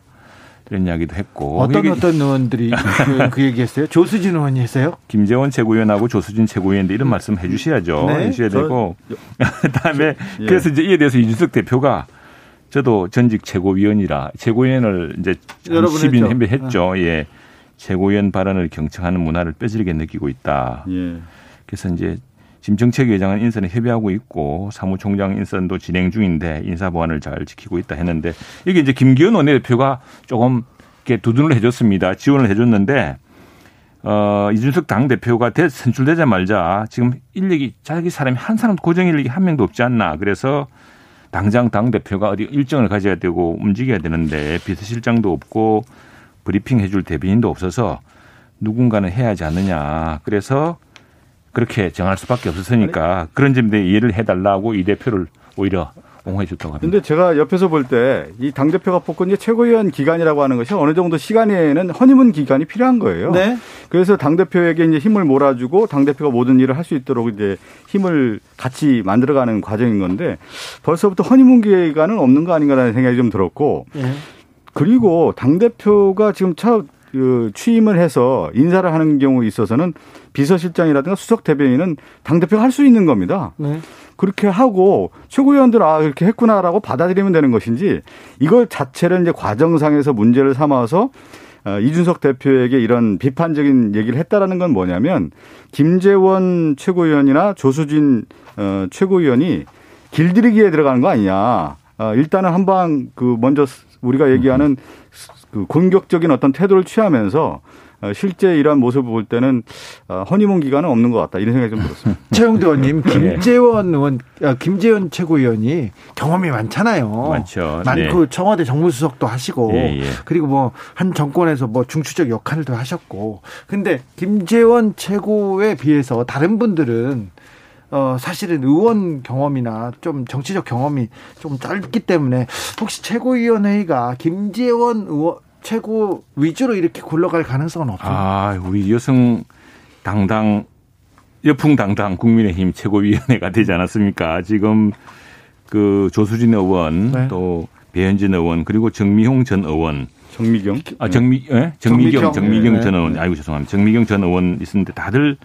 이런 이야기도 했고 어떤 그 어떤 의원들이 그, 그 얘기했어요? 조수진 의원이 했어요? 김재원 최고위원하고 조수진 최고위원인데 이런 말씀 해주셔야죠. 네. 해주셔야 되고 그다음에 예. 그래서 이제 이에 대해서 이준석 대표가 저도 전직 최고위원이라 최고위원을 이제 10인 했죠. 아. 예. 최고위원 발언을 경청하는 문화를 뼈저리게 느끼고 있다. 예. 그래서 이제 지금 정책위원장은 인선에 협의하고 있고 사무총장 인선도 진행 중인데 인사 보안을 잘 지키고 있다 했는데 이게 이제 김기현 원내대표가 조금 이렇게 두둔을 해줬습니다. 지원을 해줬는데 어, 이준석 당대표가 대, 선출되자 말자 지금 인력이 자기 사람이 한 사람 고정 인력이 한 명도 없지 않나. 그래서 당장 당대표가 어디 일정을 가져야 되고 움직여야 되는데 비서실장도 없고 브리핑 해줄 대변인도 없어서 누군가는 해야 하지 않느냐. 그래서 그렇게 정할 수밖에 없었으니까 그런 점에 이해를 해달라고 이 대표를 오히려 옹호해 줬다고 합니다. 근데 제가 옆에서 볼 때 이 당 대표가 뽑고 이제 최고위원 기간이라고 하는 것이 어느 정도 시간에는 허니문 기간이 필요한 거예요. 네. 그래서 당 대표에게 이제 힘을 몰아주고 당 대표가 모든 일을 할 수 있도록 이제 힘을 같이 만들어가는 과정인 건데 벌써부터 허니문 기간은 없는 거 아닌가라는 생각이 좀 들었고 네. 그리고 당 대표가 지금 첫 그 취임을 해서 인사를 하는 경우에 있어서는 비서실장이라든가 수석 대변인은 당 대표가 할 수 있는 겁니다. 네. 그렇게 하고 최고위원들 아 이렇게 했구나라고 받아들이면 되는 것인지 이걸 자체를 이제 과정상에서 문제를 삼아서 어, 이준석 대표에게 이런 비판적인 얘기를 했다라는 건 뭐냐면 김재원 최고위원이나 조수진 어, 최고위원이 길들이기에 들어가는 거 아니냐. 어, 일단은 한방 그 먼저 우리가 얘기하는 그 공격적인 어떤 태도를 취하면서 어, 실제 이러한 모습을 볼 때는 어, 허니문 기간은 없는 것 같다 이런 생각이 좀 들었습니다. 최영대 의원님, 네. 김재원 의원, 아, 김재원 최고위원이 경험이 많잖아요. 많죠. 많고 네. 청와대 정무수석도 하시고 예, 예. 그리고 뭐 한 정권에서 뭐 중추적 역할도 하셨고 근데 김재원 최고에 비해서 다른 분들은 어, 사실은 의원 경험이나 좀 정치적 경험이 좀 짧기 때문에 혹시 최고위원회의가 김재원 의원, 최고 위주로 이렇게 굴러갈 가능성은 없습니다. 아, 우리 여성 당당 여풍 당당 국민의힘 최고위원회가 되지 않았습니까? 지금 그 조수진 의원 네. 또 배현진 의원 그리고 정미홍 전 의원 정미경 아 정미 예? 정미경 정미경 네. 전 의원 아이고 죄송합니다. 정미경 전 의원 있었는데 다들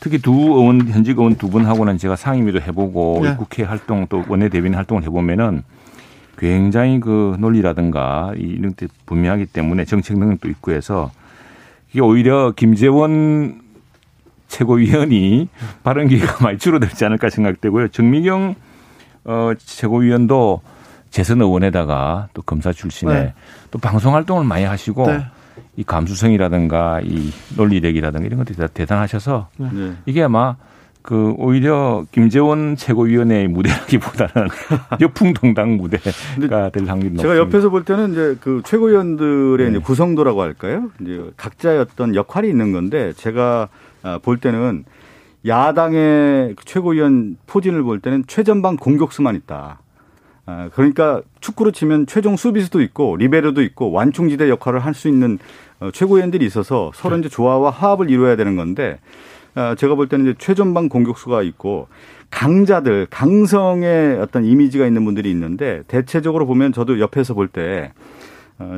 특히 두 의원 현직 의원 두 분하고는 제가 상임위도 해보고 네. 국회 활동 또 원내 대변인 활동을 해보면은 굉장히 그 논리라든가 이런 게 분명하기 때문에 정책 능력도 있고 해서 이게 오히려 김재원 최고위원이 발언 기회가 많이 줄어들지 않을까 생각되고요. 정미경 어 최고위원도 재선 의원에다가 또 검사 출신에 네. 또 방송 활동을 많이 하시고 네. 이 감수성이라든가 이 논리력이라든가 이런 것들이 다 대단하셔서 네. 이게 아마 그 오히려 김재원 최고위원회의 무대라기보다는 여풍동당 무대가 될 확률이 높습니다. 제가 옆에서 볼 때는 이제 그 최고위원들의 네. 이제 구성도라고 할까요? 이제 각자의 어떤 역할이 있는 건데 제가 아, 볼 때는 야당의 최고위원 포진을 볼 때는 최전방 공격수만 있다. 아, 그러니까 축구로 치면 최종 수비수도 있고 리베로도 있고 완충지대 역할을 할 수 있는 어, 최고위원들이 있어서 서로 네. 이제 조화와 화합을 이루어야 되는 건데 어, 제가 볼 때는 이제 최전방 공격수가 있고 강자들, 강성의 어떤 이미지가 있는 분들이 있는데 대체적으로 보면 저도 옆에서 볼때 어,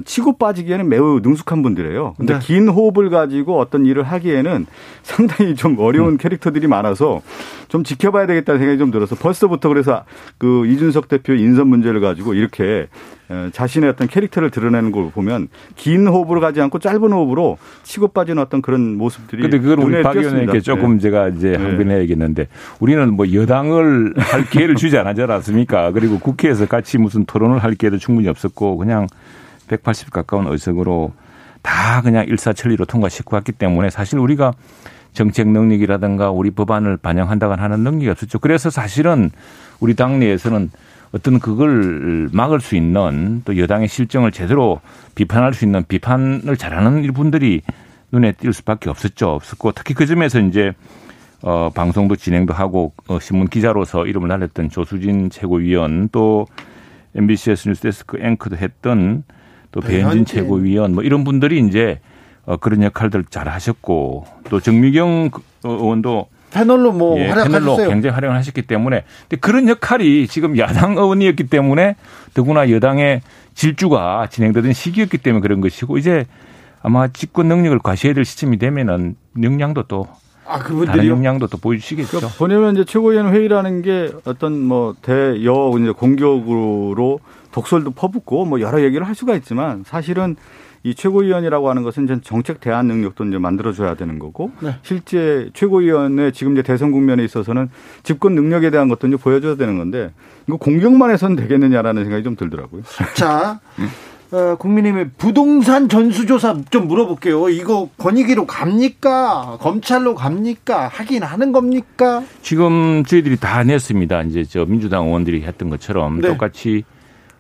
치고 빠지기에는 매우 능숙한 분들이에요. 근데 네. 긴 호흡을 가지고 어떤 일을 하기에는 상당히 좀 어려운 음. 캐릭터들이 많아서 좀 지켜봐야 되겠다는 생각이 좀 들어서 벌써부터 그래서 그 이준석 대표 인선 문제를 가지고 이렇게 어, 자신의 어떤 캐릭터를 드러내는 걸 보면 긴 호흡으로 가지 않고 짧은 호흡으로 치고 빠지는 어떤 그런 모습들이 근데 그건 우리 박 의원에게 조금 네. 제가 이제 네. 항변해야겠는데 우리는 뭐 여당을 할 기회를 주지 않았지 않습니까? 그리고 국회에서 같이 무슨 토론을 할 기회도 충분히 없었고 그냥 180 가까운 의석으로 다 그냥 일사천리로 통과시키고 왔기 때문에 사실 우리가 정책 능력이라든가 우리 법안을 반영한다고 하는 능력이 없었죠. 그래서 사실은 우리 당내에서는 어떤 그걸 막을 수 있는 또 여당의 실정을 제대로 비판할 수 있는 비판을 잘하는 분들이 눈에 띌 수밖에 없었죠. 없었고 특히 그 점에서 이제 어 방송도 진행도 하고 어 신문 기자로서 이름을 날렸던 조수진 최고위원 또 MBCS 뉴스데스크 앵커도 했던 또 배현진 최고위원 뭐 이런 분들이 이제 어 그런 역할들 잘 하셨고 또 정미경 그, 어, 의원도 패널로 뭐 예, 패널로 굉장히 활용을 하셨기 때문에. 근데 그런 역할이 지금 야당 의원이었기 때문에 더구나 여당의 질주가 진행되던 시기였기 때문에 그런 것이고 이제 아마 집권 능력을 과시해야 될 시점이 되면은 역량도 또 아, 그분들이 다른 역량도 또 보여주시겠죠. 그러니까 보내면 이제 최고위원 회의라는 게 어떤 뭐 대여 이제 공격으로 독설도 퍼붓고 뭐 여러 얘기를 할 수가 있지만 사실은 이 최고위원이라고 하는 것은 이제 정책 대안 능력도 이제 만들어줘야 되는 거고 네. 실제 최고위원의 지금 이제 대선 국면에 있어서는 집권 능력에 대한 것도 이제 보여줘야 되는 건데 이거 공격만 해서는 되겠느냐라는 생각이 좀 들더라고요. 자. 어, 국민의힘의 부동산 전수조사 좀 물어볼게요. 이거 권익위로 갑니까? 검찰로 갑니까? 하긴 하는 겁니까? 지금 저희들이 다 냈습니다. 이제 저 민주당 의원들이 했던 것처럼 네. 똑같이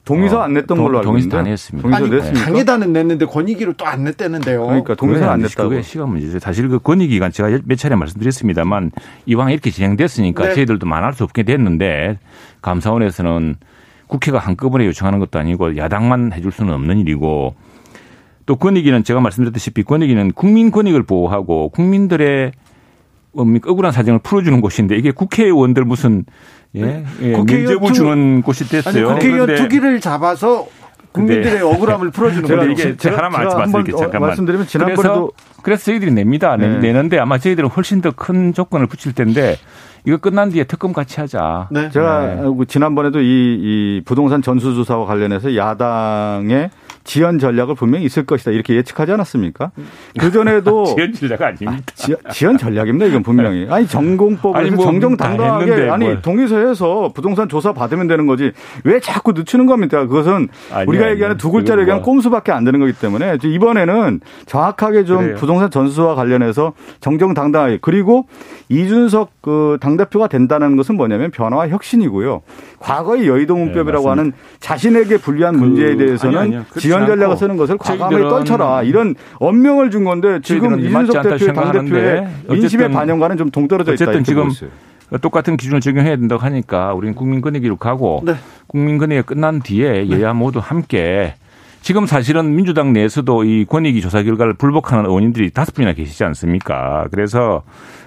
동의서 어, 안 냈던 동, 걸로 알고 있는데. 동의서 다 냈습니다. 동의서 아니, 냈습니까? 당에다는 냈는데 권익위로 또 안 냈다는데요. 그러니까 동의서 안 냈다고. 그게 시간 문제죠. 사실 그 권익위가 제가 몇 차례 말씀드렸습니다만 이왕 이렇게 진행됐으니까 네. 저희들도 만할 수 없게 됐는데 감사원에서는 국회가 한꺼번에 요청하는 것도 아니고 야당만 해줄 수는 없는 일이고 또 권익위는 제가 말씀드렸다시피 권익위는 국민 권익을 보호하고 국민들의 억울한 사정을 풀어주는 곳인데 이게 국회의원들 무슨 예, 예 면접을 주는 곳이 됐어요. 아니, 국회의원 투기를 잡아서 국민들의 억울함을 풀어주는 거예요. 이게 제가, 하나만 말씀드릴게요. 잠깐만. 말씀드리면 지난번에도 그래서, 그래서 저희들이 냅니다. 네. 내는데 아마 저희들은 훨씬 더 큰 조건을 붙일 텐데 이거 끝난 뒤에 특검 같이 하자. 네. 제가 네. 지난번에도 이, 이 부동산 전수조사와 관련해서 야당의 지연 전략을 분명히 있을 것이다 이렇게 예측하지 않았습니까? 그 전에도 지연 전략 아닙니다. 지, 지연 전략입니다. 이건 분명히 아니 전공법에서 뭐 정정당당하게 아니 뭘. 동의서에서 부동산 조사 받으면 되는 거지 왜 자꾸 늦추는 겁니까? 그것은 아니, 우리가 아니, 얘기하는 두 글자로 얘기하는 뭐. 꼼수밖에 안 되는 거기 때문에 이번에는 정확하게 좀 그래요. 부동산 전수와 관련해서 정정당당하게 그리고 이준석 그 당대표가 된다는 것은 뭐냐면 변화와 혁신이고요. 과거의 여의도 문법이라고 네, 하는 자신에게 불리한 그, 문제에 대해서는 아니, 아니, 지원 전략을 쓰는 것을 과감하게 떨쳐라 이런 엄명을 준 건데 지금 이준석 대표의 당대표의 민심의 반영과는 좀 동떨어져 있다. 어쨌든 지금 똑같은 기준을 적용해야 된다고 하니까 우리는 국민권익위로 가고 네. 국민권익이 끝난 뒤에 네. 여야 모두 함께 지금 사실은 민주당 내에서도 이 권익위 조사 결과를 불복하는 의원님들이 다섯 분이나 계시지 않습니까? 그래서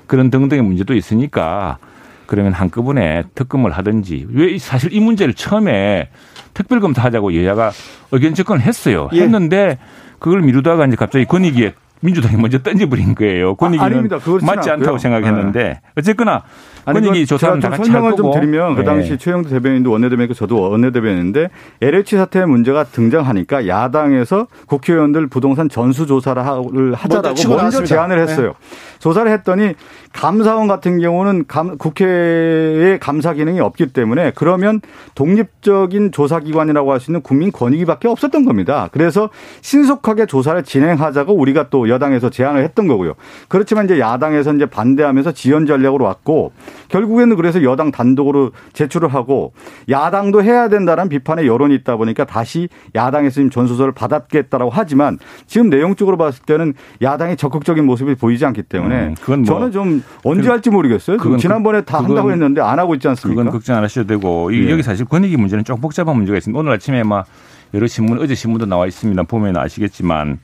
그런 등등의 문제도 있으니까 그러면 한꺼번에 특검을 하든지 왜 사실 이 문제를 처음에 특별검사하자고 여야가 의견 접근을 했어요. 예. 했는데 그걸 미루다가 이제 갑자기 권익위에 민주당이 먼저 던져버린 거예요. 권익위는 아, 맞지 않다고 생각했는데 네. 어쨌거나 권익위 조사는 다 같이 설명을 좀 드리면 그 네. 당시 최영두 대변인도 원내대변이고 저도 원내대변인인데 LH 사태 문제가 등장하니까 야당에서 국회의원들 부동산 전수 조사를 하자라고 먼저 나왔습니다. 제안을 했어요. 네. 조사를 했더니 감사원 같은 경우는 감, 국회의 감사 기능이 없기 때문에 그러면 독립적인 조사기관이라고 할 수 있는 국민권익위밖에 없었던 겁니다. 그래서 신속하게 조사를 진행하자고 우리가 또 여당에서 제안을 했던 거고요. 그렇지만 이제 야당에서 이제 반대하면서 지연 전략으로 왔고 결국에는 그래서 여당 단독으로 제출을 하고 야당도 해야 된다는 비판의 여론이 있다 보니까 다시 야당에서 지금 전수서를 받았겠다라고 하지만 지금 내용적으로 봤을 때는 야당이 적극적인 모습이 보이지 않기 때문에 음, 뭐 저는 좀 언제 할지 모르겠어요. 그건 지난번에 다 그건, 한다고 했는데 안 하고 있지 않습니까? 그건 걱정 안 하셔도 되고 예. 여기 사실 권익위 문제는 좀 복잡한 문제가 있습니다. 오늘 아침에 막 여러 신문 어제 신문도 나와 있습니다. 보면 아시겠지만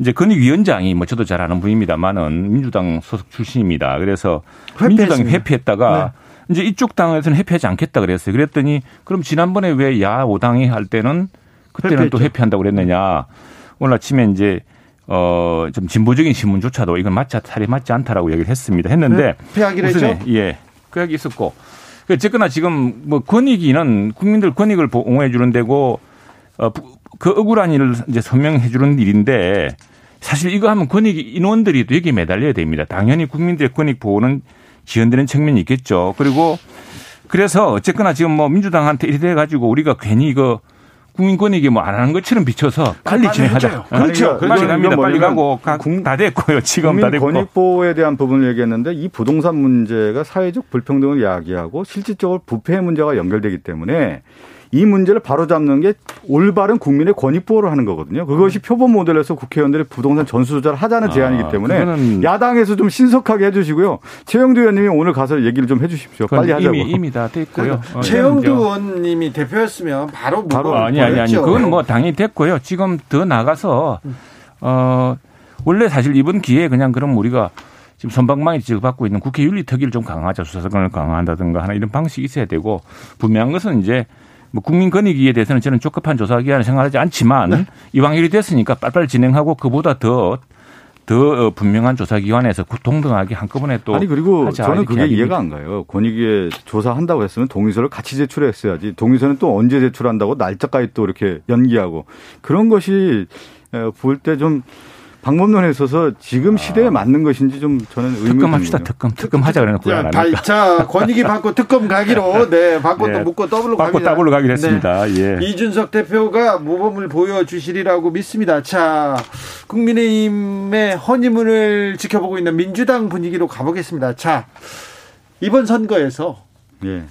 이제 권익위원장이 뭐 저도 잘 아는 분입니다만은 민주당 소속 출신입니다. 그래서 회피했습니다. 민주당이 회피했다가 네. 이제 이쪽 당에서는 회피하지 않겠다 그랬어요. 그랬더니 그럼 지난번에 왜야 5당이 할 때는 그때는 회피했죠. 또 회피한다고 그랬느냐. 오늘 아침에 이제 어, 좀 진보적인 신문조차도 이건 맞지, 살이 맞지 않다라고 얘기를 했습니다. 했는데. 폐하기로 했죠? 예. 그 얘기 있었고. 그 어쨌거나 지금 뭐 권익위는 국민들 권익을 옹호해 주는 데고, 어, 그 억울한 일을 이제 설명해 주는 일인데 사실 이거 하면 권익위 인원들이 또 여기에 매달려야 됩니다. 당연히 국민들의 권익 보호는 지연되는 측면이 있겠죠. 그리고 그래서 어쨌거나 지금 뭐 민주당한테 이래 가지고 우리가 괜히 이거 국민 권익위 뭐안 하는 것처럼 비춰서 빨리 진행하자. 그렇죠. 빨리. 갑니다. 빨리 가고 다 됐고요. 지금 다 됐고. 권익 보호에 대한 부분을 얘기했는데 이 부동산 문제가 사회적 불평등을 이야기하고 실질적으로 부패 문제가 연결되기 때문에 이 문제를 바로잡는 게 올바른 국민의 권익 보호를 하는 거거든요. 그것이 음. 표본 모델에서 국회의원들이 부동산 전수 조사를 하자는 아, 제안이기 때문에 야당에서 좀 신속하게 해주시고요. 최영두 의원님이 오늘 가서 얘기를 좀 해주십시오. 빨리 하자고. 이미 이미 다 됐고요. 어, 최영두 의원님이 대표였으면 바로 바로 아니 아니 아니 그건 뭐 당연히 됐고요. 지금 더 나가서 어 원래 사실 이번 기회에 그냥 그럼 우리가 지금 선방망이 지급받고 있는 국회 윤리 특위를 좀 강화하자 수사권을 강화한다든가 하는 이런 방식이 있어야 되고 분명한 것은 이제 뭐 국민 권익위에 대해서는 저는 적합한 조사기관을 생각하지 않지만 네. 이왕 일이 됐으니까 빨리빨리 진행하고 그보다 더 더 분명한 조사 기관에서 동등하게 한꺼번에 또 아니 그리고 저는 그게 이해가 안 가요. 권익위에 조사한다고 했으면 동의서를 같이 제출했어야지. 동의서는 또 언제 제출한다고 날짜까지 또 이렇게 연기하고 그런 것이 볼 때좀 방법론에 있어서 지금 시대에 아. 맞는 것인지 좀 저는 의문이 특검합시다. 특검. 특검 하자 그래놓고 자, 자, 권익위 받고 특검 가기로 네, 받고 네. 또 묻고 더블로 받고 갑니다. 더블로 가기로 했습니다. 네. 예. 이준석 대표가 모범을 보여주시리라고 믿습니다. 자, 국민의힘의 허니문을 지켜보고 있는 민주당 분위기로 가보겠습니다. 자, 이번 선거에서 예.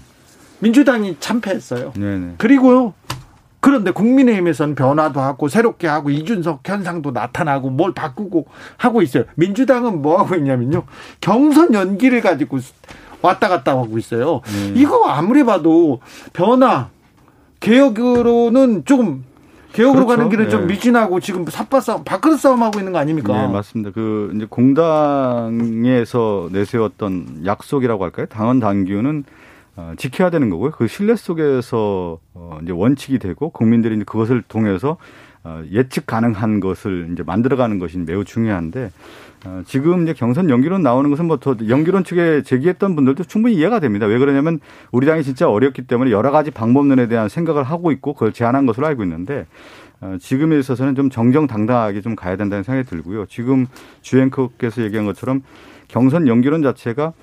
민주당이 참패했어요. 네네. 네. 그리고요. 그런데 국민의힘에서는 변화도 하고 새롭게 하고 이준석 현상도 나타나고 뭘 바꾸고 하고 있어요. 민주당은 뭐 하고 있냐면요. 경선 연기를 가지고 왔다 갔다 하고 있어요. 음. 이거 아무리 봐도 변화 개혁으로는 조금 개혁으로 그렇죠. 가는 길은 네. 좀 미진하고 지금 삿바 싸움, 밥그릇 싸움 하고 있는 거 아닙니까? 네, 맞습니다. 그 이제 공당에서 내세웠던 약속이라고 할까요? 당원 당규는 어, 지켜야 되는 거고요. 그 신뢰 속에서 어, 이제 원칙이 되고 국민들이 이제 그것을 통해서 어, 예측 가능한 것을 이제 만들어가는 것이 매우 중요한데 어, 지금 이제 경선 연기론 나오는 것은 뭐더 연기론 측에 제기했던 분들도 충분히 이해가 됩니다. 왜 그러냐면 우리 당이 진짜 어렵기 때문에 여러 가지 방법론에 대한 생각을 하고 있고 그걸 제안한 것으로 알고 있는데 어, 지금에 있어서는 좀 정정당당하게 좀 가야 된다는 생각이 들고요. 지금 주행커께서 얘기한 것처럼 경선 연기론 자체가 어,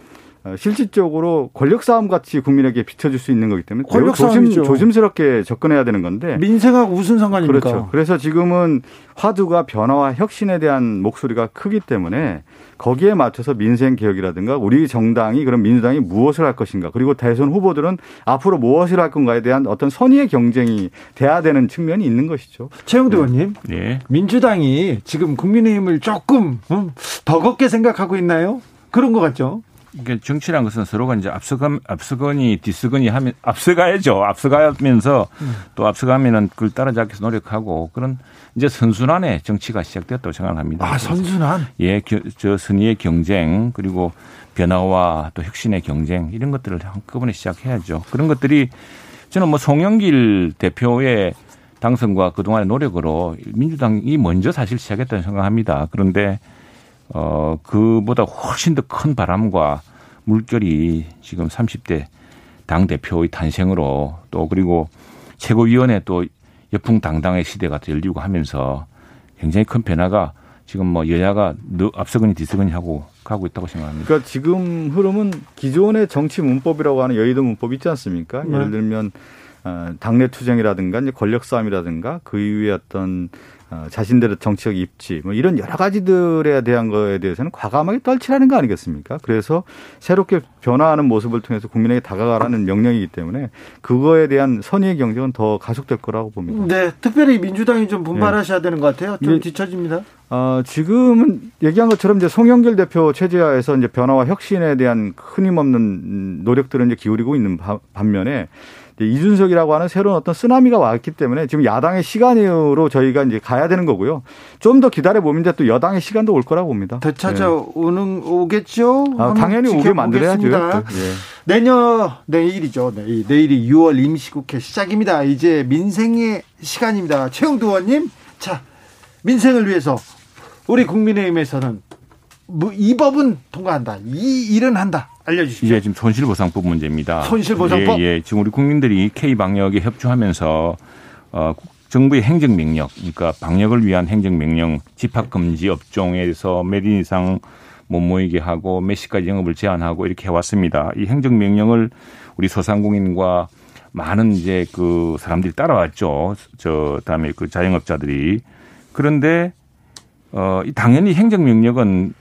실질적으로 권력 싸움 같이 국민에게 비춰줄 수 있는 거기 때문에 권력 조심, 조심스럽게 접근해야 되는 건데 민생하고 무슨 상관입니까? 그렇죠. 그래서 지금은 화두가 변화와 혁신에 대한 목소리가 크기 때문에 거기에 맞춰서 민생 개혁이라든가 우리 정당이 그럼 민주당이 무엇을 할 것인가 그리고 대선 후보들은 앞으로 무엇을 할 건가에 대한 어떤 선의의 경쟁이 돼야 되는 측면이 있는 것이죠. 최영도 네. 의원님, 네. 민주당이 지금 국민의힘을 조금 음, 버겁게 생각하고 있나요? 그런 것 같죠. 이게 정치란 것은 서로가 이제 앞서건 앞서거니 뒤서거니 하면 앞서가야죠. 앞서가면서 음. 또 앞서가면은 그걸 따라잡기 위해서 노력하고 그런 이제 선순환의 정치가 시작되었다고 생각합니다. 아 선순환? 예, 저 선의의 경쟁 그리고 변화와 또 혁신의 경쟁 이런 것들을 한꺼번에 시작해야죠. 그런 것들이 저는 뭐 송영길 대표의 당선과 그동안의 노력으로 민주당이 먼저 사실 시작했다고 생각합니다. 그런데 어, 그보다 훨씬 더 큰 바람과 물결이 지금 30대 당 대표의 탄생으로 또 그리고 최고위원회 또 여풍당당의 시대가 열리고 하면서 굉장히 큰 변화가 지금 뭐 여야가 앞서거니 뒤서거니 하고 가고 있다고 생각합니다. 그러니까 지금 흐름은 기존의 정치 문법이라고 하는 여의도 문법 있지 않습니까? 네. 예를 들면 어, 당내 투쟁이라든가 이제 권력 싸움이라든가 그 이후에 어떤 어, 자신들의 정치적 입지 뭐 이런 여러 가지들에 대한 거에 대해서는 과감하게 떨치라는 거 아니겠습니까? 그래서 새롭게 변화하는 모습을 통해서 국민에게 다가가라는 명령이기 때문에 그거에 대한 선의의 경쟁은 더 가속될 거라고 봅니다. 네, 특별히 민주당이 좀 분발하셔야 네. 되는 것 같아요. 좀 뒤처집니다. 어, 지금은 얘기한 것처럼 이제 송영길 대표 체제하에서 이제 변화와 혁신에 대한 끊임없는 노력들을 이제 기울이고 있는 반면에 이준석이라고 하는 새로운 어떤 쓰나미가 왔기 때문에 지금 야당의 시간으로 저희가 이제 가야 되는 거고요. 좀 더 기다려 보면 이제 또 여당의 시간도 올 거라고 봅니다. 되찾아오는 네. 오겠죠? 아, 당연히 오게 만들어야죠. 네. 내년 내일이죠. 내일 내일이 6월 임시국회 시작입니다. 이제 민생의 시간입니다. 최영두 의원님, 자 민생을 위해서 우리 국민의힘에서는 뭐 이 법은 통과한다. 이 일은 한다. 알려주시죠. 이게 지금 손실보상법 문제입니다. 손실보상법? 예, 예. 지금 우리 국민들이 K 방역에 협조하면서 어, 정부의 행정명령, 그러니까 방역을 위한 행정명령, 집합금지 업종에서 몇 인 이상 못 모이게 하고 몇 시까지 영업을 제한하고 이렇게 해왔습니다. 이 행정명령을 우리 소상공인과 많은 이제 그 사람들이 따라왔죠. 저 다음에 그 자영업자들이 그런데 어 당연히 행정명령은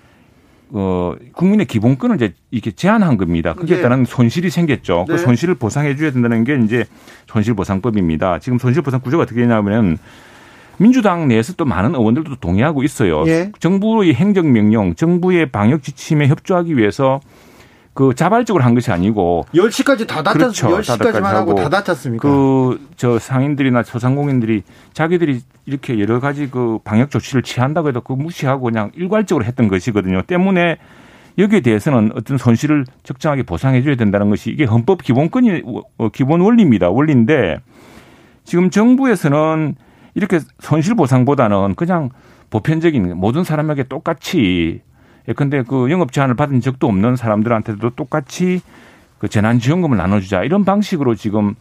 어, 국민의 기본권을 이제 이렇게 제한한 겁니다. 그게 네. 따른 손실이 생겼죠. 그 네. 그 손실을 보상해 줘야 된다는 게 이제 손실보상법입니다. 지금 손실보상 구조가 어떻게 되냐면 민주당 내에서 또 많은 의원들도 동의하고 있어요. 예. 정부의 행정명령, 정부의 방역 지침에 협조하기 위해서 그 자발적으로 한 것이 아니고 10시까지 다 닫았, 그렇죠. 10시까지만 하고 다 닫았습니까? 그 저 상인들이나 소상공인들이 자기들이 이렇게 여러 가지 그 방역 조치를 취한다고 해도 그 무시하고 그냥 일괄적으로 했던 것이거든요. 때문에 여기에 대해서는 어떤 손실을 적정하게 보상해 줘야 된다는 것이 이게 헌법 기본권이 어, 기본 원리입니다. 원리인데 지금 정부에서는 이렇게 손실 보상보다는 그냥 보편적인 모든 사람에게 똑같이 예컨대 그 영업 제한을 받은 적도 없는 사람들한테도 똑같이 그 재난지원금을 나눠주자 이런 방식으로 지금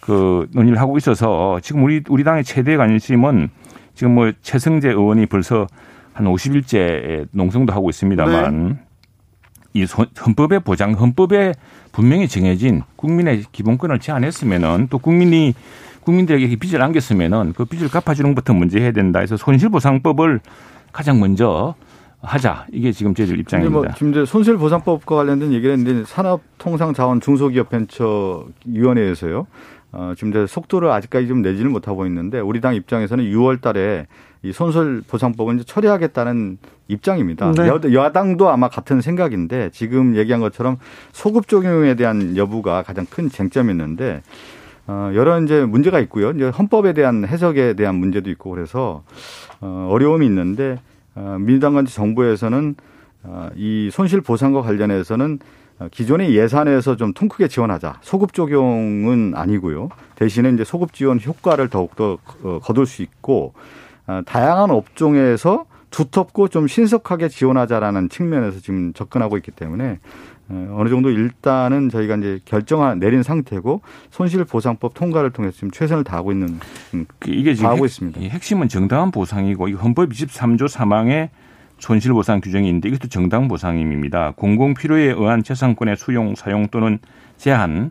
그 논의를 하고 있어서 지금 우리 우리 당의 최대 관심은 지금 뭐 최승재 의원이 벌써 한 50일째 농성도 하고 있습니다만 네. 이 헌법의 보장, 헌법에 분명히 정해진 국민의 기본권을 제한했으면은 또 국민이 국민들에게 빚을 안겼으면은 그 빚을 갚아주는 것부터 문제 해야 된다 해서 손실보상법을 가장 먼저 하자. 이게 지금 저희들 입장입니다. 뭐 지금 이제 손실 보상법과 관련된 얘기를 했는데 산업통상자원 중소기업벤처위원회에서요. 어, 지금 이제 속도를 아직까지 좀 내지는 못하고 있는데 우리 당 입장에서는 6월 달에 이 손실 보상법은 이제 처리하겠다는 입장입니다. 네. 여, 야당도 아마 같은 생각인데 지금 얘기한 것처럼 소급 적용에 대한 여부가 가장 큰 쟁점이었는데 어, 여러 이제 문제가 있고요. 이제 헌법에 대한 해석에 대한 문제도 있고 그래서 어, 어려움이 있는데 어, 민주당과 정부에서는 어, 이 손실 보상과 관련해서는 기존의 예산에서 좀 통 크게 지원하자. 소급 적용은 아니고요. 대신에 이제 소급 지원 효과를 더욱더 어, 거둘 수 있고 어, 다양한 업종에서 두텁고 좀 신속하게 지원하자라는 측면에서 지금 접근하고 있기 때문에 어, 어느 정도 일단은 저희가 이제 결정 내린 상태고 손실보상법 통과를 통해서 지금 최선을 다하고 있는 음, 그 이게 지금 다하고 핵, 있습니다. 핵심은 정당한 보상이고 이 헌법 23조 사망의 손실보상 규정이 있는데 이것도 정당 보상임입니다. 공공 필요에 의한 재산권의 수용, 사용 또는 제한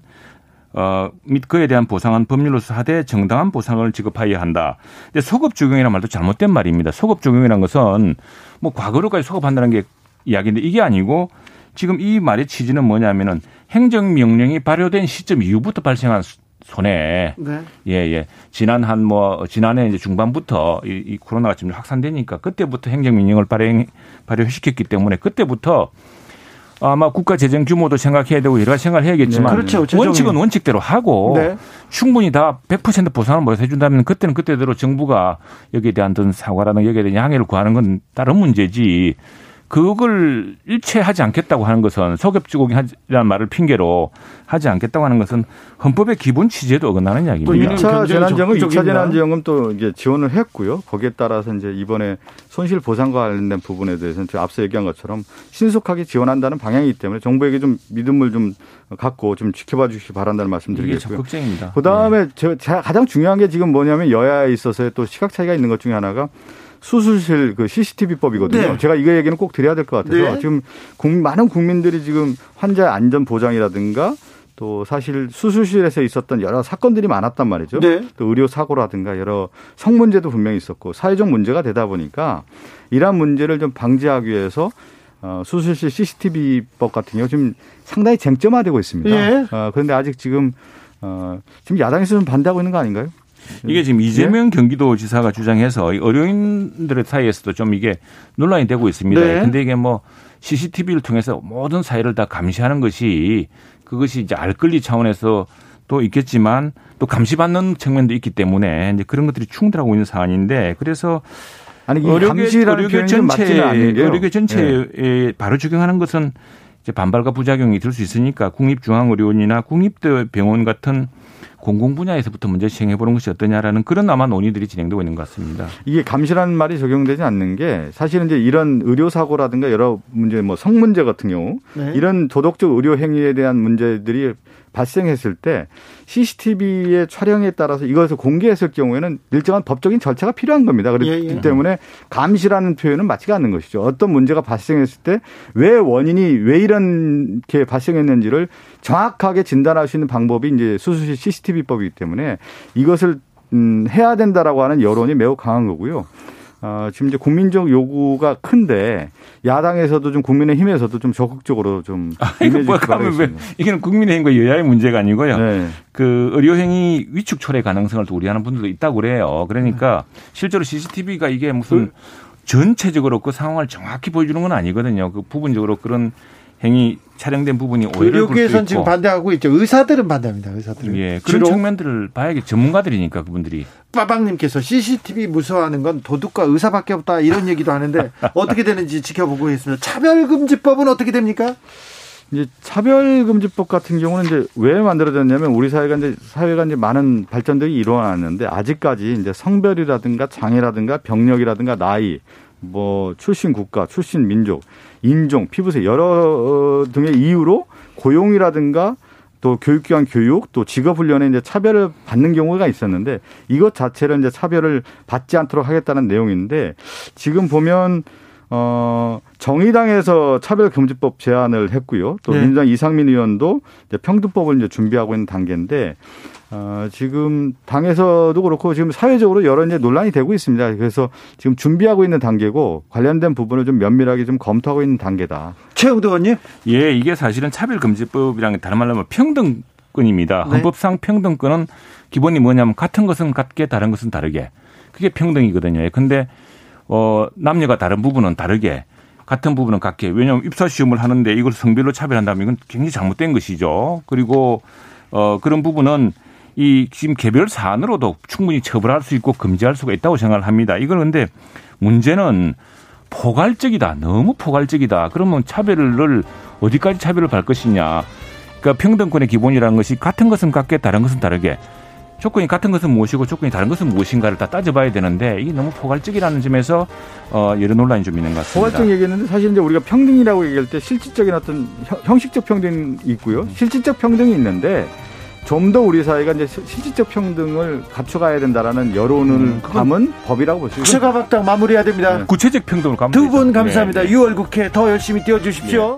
어, 및 그에 대한 보상은 법률로서 하되 정당한 보상을 지급하여야 한다. 근데 소급 적용이라는 말도 잘못된 말입니다. 소급 적용이라는 것은 뭐 과거로까지 소급한다는 게 이야기인데 이게 아니고 지금 이 말의 취지는 뭐냐면은 행정명령이 발효된 시점 이후부터 발생한 손해. 네. 예, 예. 지난 한 뭐, 지난해 이제 중반부터 이, 이 코로나가 좀 확산되니까 그때부터 행정명령을 발행, 발효시켰기 때문에 그때부터 아마 국가 재정 규모도 생각해야 되고 여러 가지 생각을 해야겠지만 네. 그렇죠. 원칙은 원칙대로 하고 네. 충분히 다 100% 보상을 못 해준다면 그때는 그때대로 정부가 여기에 대한 어떤 사과라는 여기에 대한 양해를 구하는 건 다른 문제지 그걸 일체하지 않겠다고 하는 것은 소급주공이라는 말을 핑계로 하지 않겠다고 하는 것은 헌법의 기본 취지에도 어긋나는 이야기입니다. 또 1차 재난지원금, 2차 재난지원금 또 이제 지원을 했고요. 거기에 따라서 이제 이번에 손실 보상과 관련된 부분에 대해서는 제가 앞서 얘기한 것처럼 신속하게 지원한다는 방향이기 때문에 정부에게 좀 믿음을 좀 갖고 좀 지켜봐 주시기 바란다는 말씀드리겠고요. 걱정입니다. 그다음에 네. 제가 가장 중요한 게 지금 뭐냐면 여야에 있어서의 또 시각 차이가 있는 것 중에 하나가 수술실 그 CCTV법이거든요. 네. 제가 이거 얘기는 꼭 드려야 될 것 같아서 네. 지금 많은 국민들이 지금 환자 안전 보장이라든가 또 사실 수술실에서 있었던 여러 사건들이 많았단 말이죠. 네. 또 의료 사고라든가 여러 성 문제도 분명히 있었고 사회적 문제가 되다 보니까 이러한 문제를 좀 방지하기 위해서 어, 수술실 CCTV법 같은 경우 지금 상당히 쟁점화되고 있습니다. 예. 어, 그런데 아직 지금 어, 지금 야당에서 는 반대하고 있는 거 아닌가요? 이게 지금 이재명 네? 경기도지사가 주장해서 의료인들 의 사이에서도 좀 이게 논란이 되고 있습니다. 네. 근데 이게 뭐 CCTV를 통해서 모든 사회를 다 감시하는 것이 그것이 이제 알 권리 차원에서 또 있겠지만 또 감시받는 측면도 있기 때문에 이제 그런 것들이 충돌하고 있는 사안인데 그래서 아니 의료계, 의료계 전체 의료계 전체에 네. 바로 적용하는 것은 이제 반발과 부작용이 들 수 있으니까 국립중앙의료원이나 국립병원 같은 공공 분야에서부터 먼저 시행해 보는 것이 어떠냐라는 그런 아마 논의들이 진행되고 있는 것 같습니다. 이게 감시라는 말이 적용되지 않는 게 사실은 이제 이런 의료 사고라든가 여러 문제 뭐 성 문제 같은 경우 네. 이런 도덕적 의료 행위에 대한 문제들이 발생했을 때 CCTV의 촬영에 따라서 이것을 공개했을 경우에는 일정한 법적인 절차가 필요한 겁니다. 그렇기 예, 예. 때문에 감시라는 표현은 맞지가 않는 것이죠. 어떤 문제가 발생했을 때 왜 원인이 왜 이렇게 발생했는지를 정확하게 진단할 수 있는 방법이 이제 수수시 CCTV법이기 때문에 이것을 음, 해야 된다라고 하는 여론이 매우 강한 거고요. 어, 지금 이제 국민적 요구가 큰데 야당에서도 좀 국민의힘에서도 좀 적극적으로 좀 아, 이거 뭐 하면 이게는 국민의힘과 여야의 문제가 아니고요. 네. 그 의료행위 위축 초래 가능성을 또 우려하는 분들도 있다고 그래요. 그러니까 네. 실제로 CCTV가 이게 무슨 그 전체적으로 그 상황을 정확히 보여주는 건 아니거든요. 그 부분적으로 그런 행위 촬영된 부분이 오해를 의료계에서는 지금 반대하고 있죠. 의사들은 반대합니다. 의사들은. 예. 그런 측면들을 봐야겠 전문가들이니까 그분들이. 빠방님께서 CCTV 무서워하는 건 도둑과 의사밖에 없다 이런 얘기도 하는데 어떻게 되는지 지켜보고 있습니다. 차별금지법은 어떻게 됩니까? 이제 차별금지법 같은 경우는 이제 왜 만들어졌냐면 우리 사회가 이제 사회가 이제 많은 발전들이 일어났는데 아직까지 이제 성별이라든가 장애라든가 병력이라든가 나이 뭐 출신 국가, 출신 민족, 인종, 피부색 여러 어, 등의 이유로 고용이라든가 또 교육기관 교육 또 직업 훈련에 이제 차별을 받는 경우가 있었는데 이것 자체를 이제 차별을 받지 않도록 하겠다는 내용인데 지금 보면 어 정의당에서 차별금지법 제안을 했고요. 또 네. 민주당 이상민 의원도 이제 평등법을 이제 준비하고 있는 단계인데 어, 지금 당에서도 그렇고 지금 사회적으로 여러 이제 논란이 되고 있습니다. 그래서 지금 준비하고 있는 단계고 관련된 부분을 좀 면밀하게 좀 검토하고 있는 단계다. 최영도 의원님? 예, 이게 사실은 차별금지법이랑 게 다른 말로 하면 평등권입니다. 네. 헌법상 평등권은 기본이 뭐냐면 같은 것은 같게 다른 것은 다르게. 그게 평등이거든요. 근데 어, 남녀가 다른 부분은 다르게 같은 부분은 같게. 왜냐하면 입사 시험을 하는데 이걸 성별로 차별한다면 이건 굉장히 잘못된 것이죠. 그리고 어, 그런 부분은 이 지금 개별 사안으로도 충분히 처벌할 수 있고 금지할 수가 있다고 생각을 합니다. 이걸 근데 문제는 포괄적이다. 너무 포괄적이다. 그러면 차별을 어디까지 차별을 할 것이냐. 그러니까 평등권의 기본이라는 것이 같은 것은 같게 다른 것은 다르게 조건이 같은 것은 무엇이고 조건이 다른 것은 무엇인가를 다 따져봐야 되는데 이게 너무 포괄적이라는 점에서 어, 여러 논란이 좀 있는 것 같습니다. 포괄적 얘기했는데 사실 이제 우리가 평등이라고 얘기할 때 실질적인 어떤 형식적 평등이 있고요. 실질적 평등이 있는데 좀 더 우리 사회가 이제 실질적 평등을 갖춰가야 된다라는 여론을 음, 담은 법이라고 볼수 있습니다. 국가박당 마무리해야 됩니다. 네. 구체적 평등을 두분 감사합니다. 네. 6월 국회 더 열심히 뛰어주십시오. 네.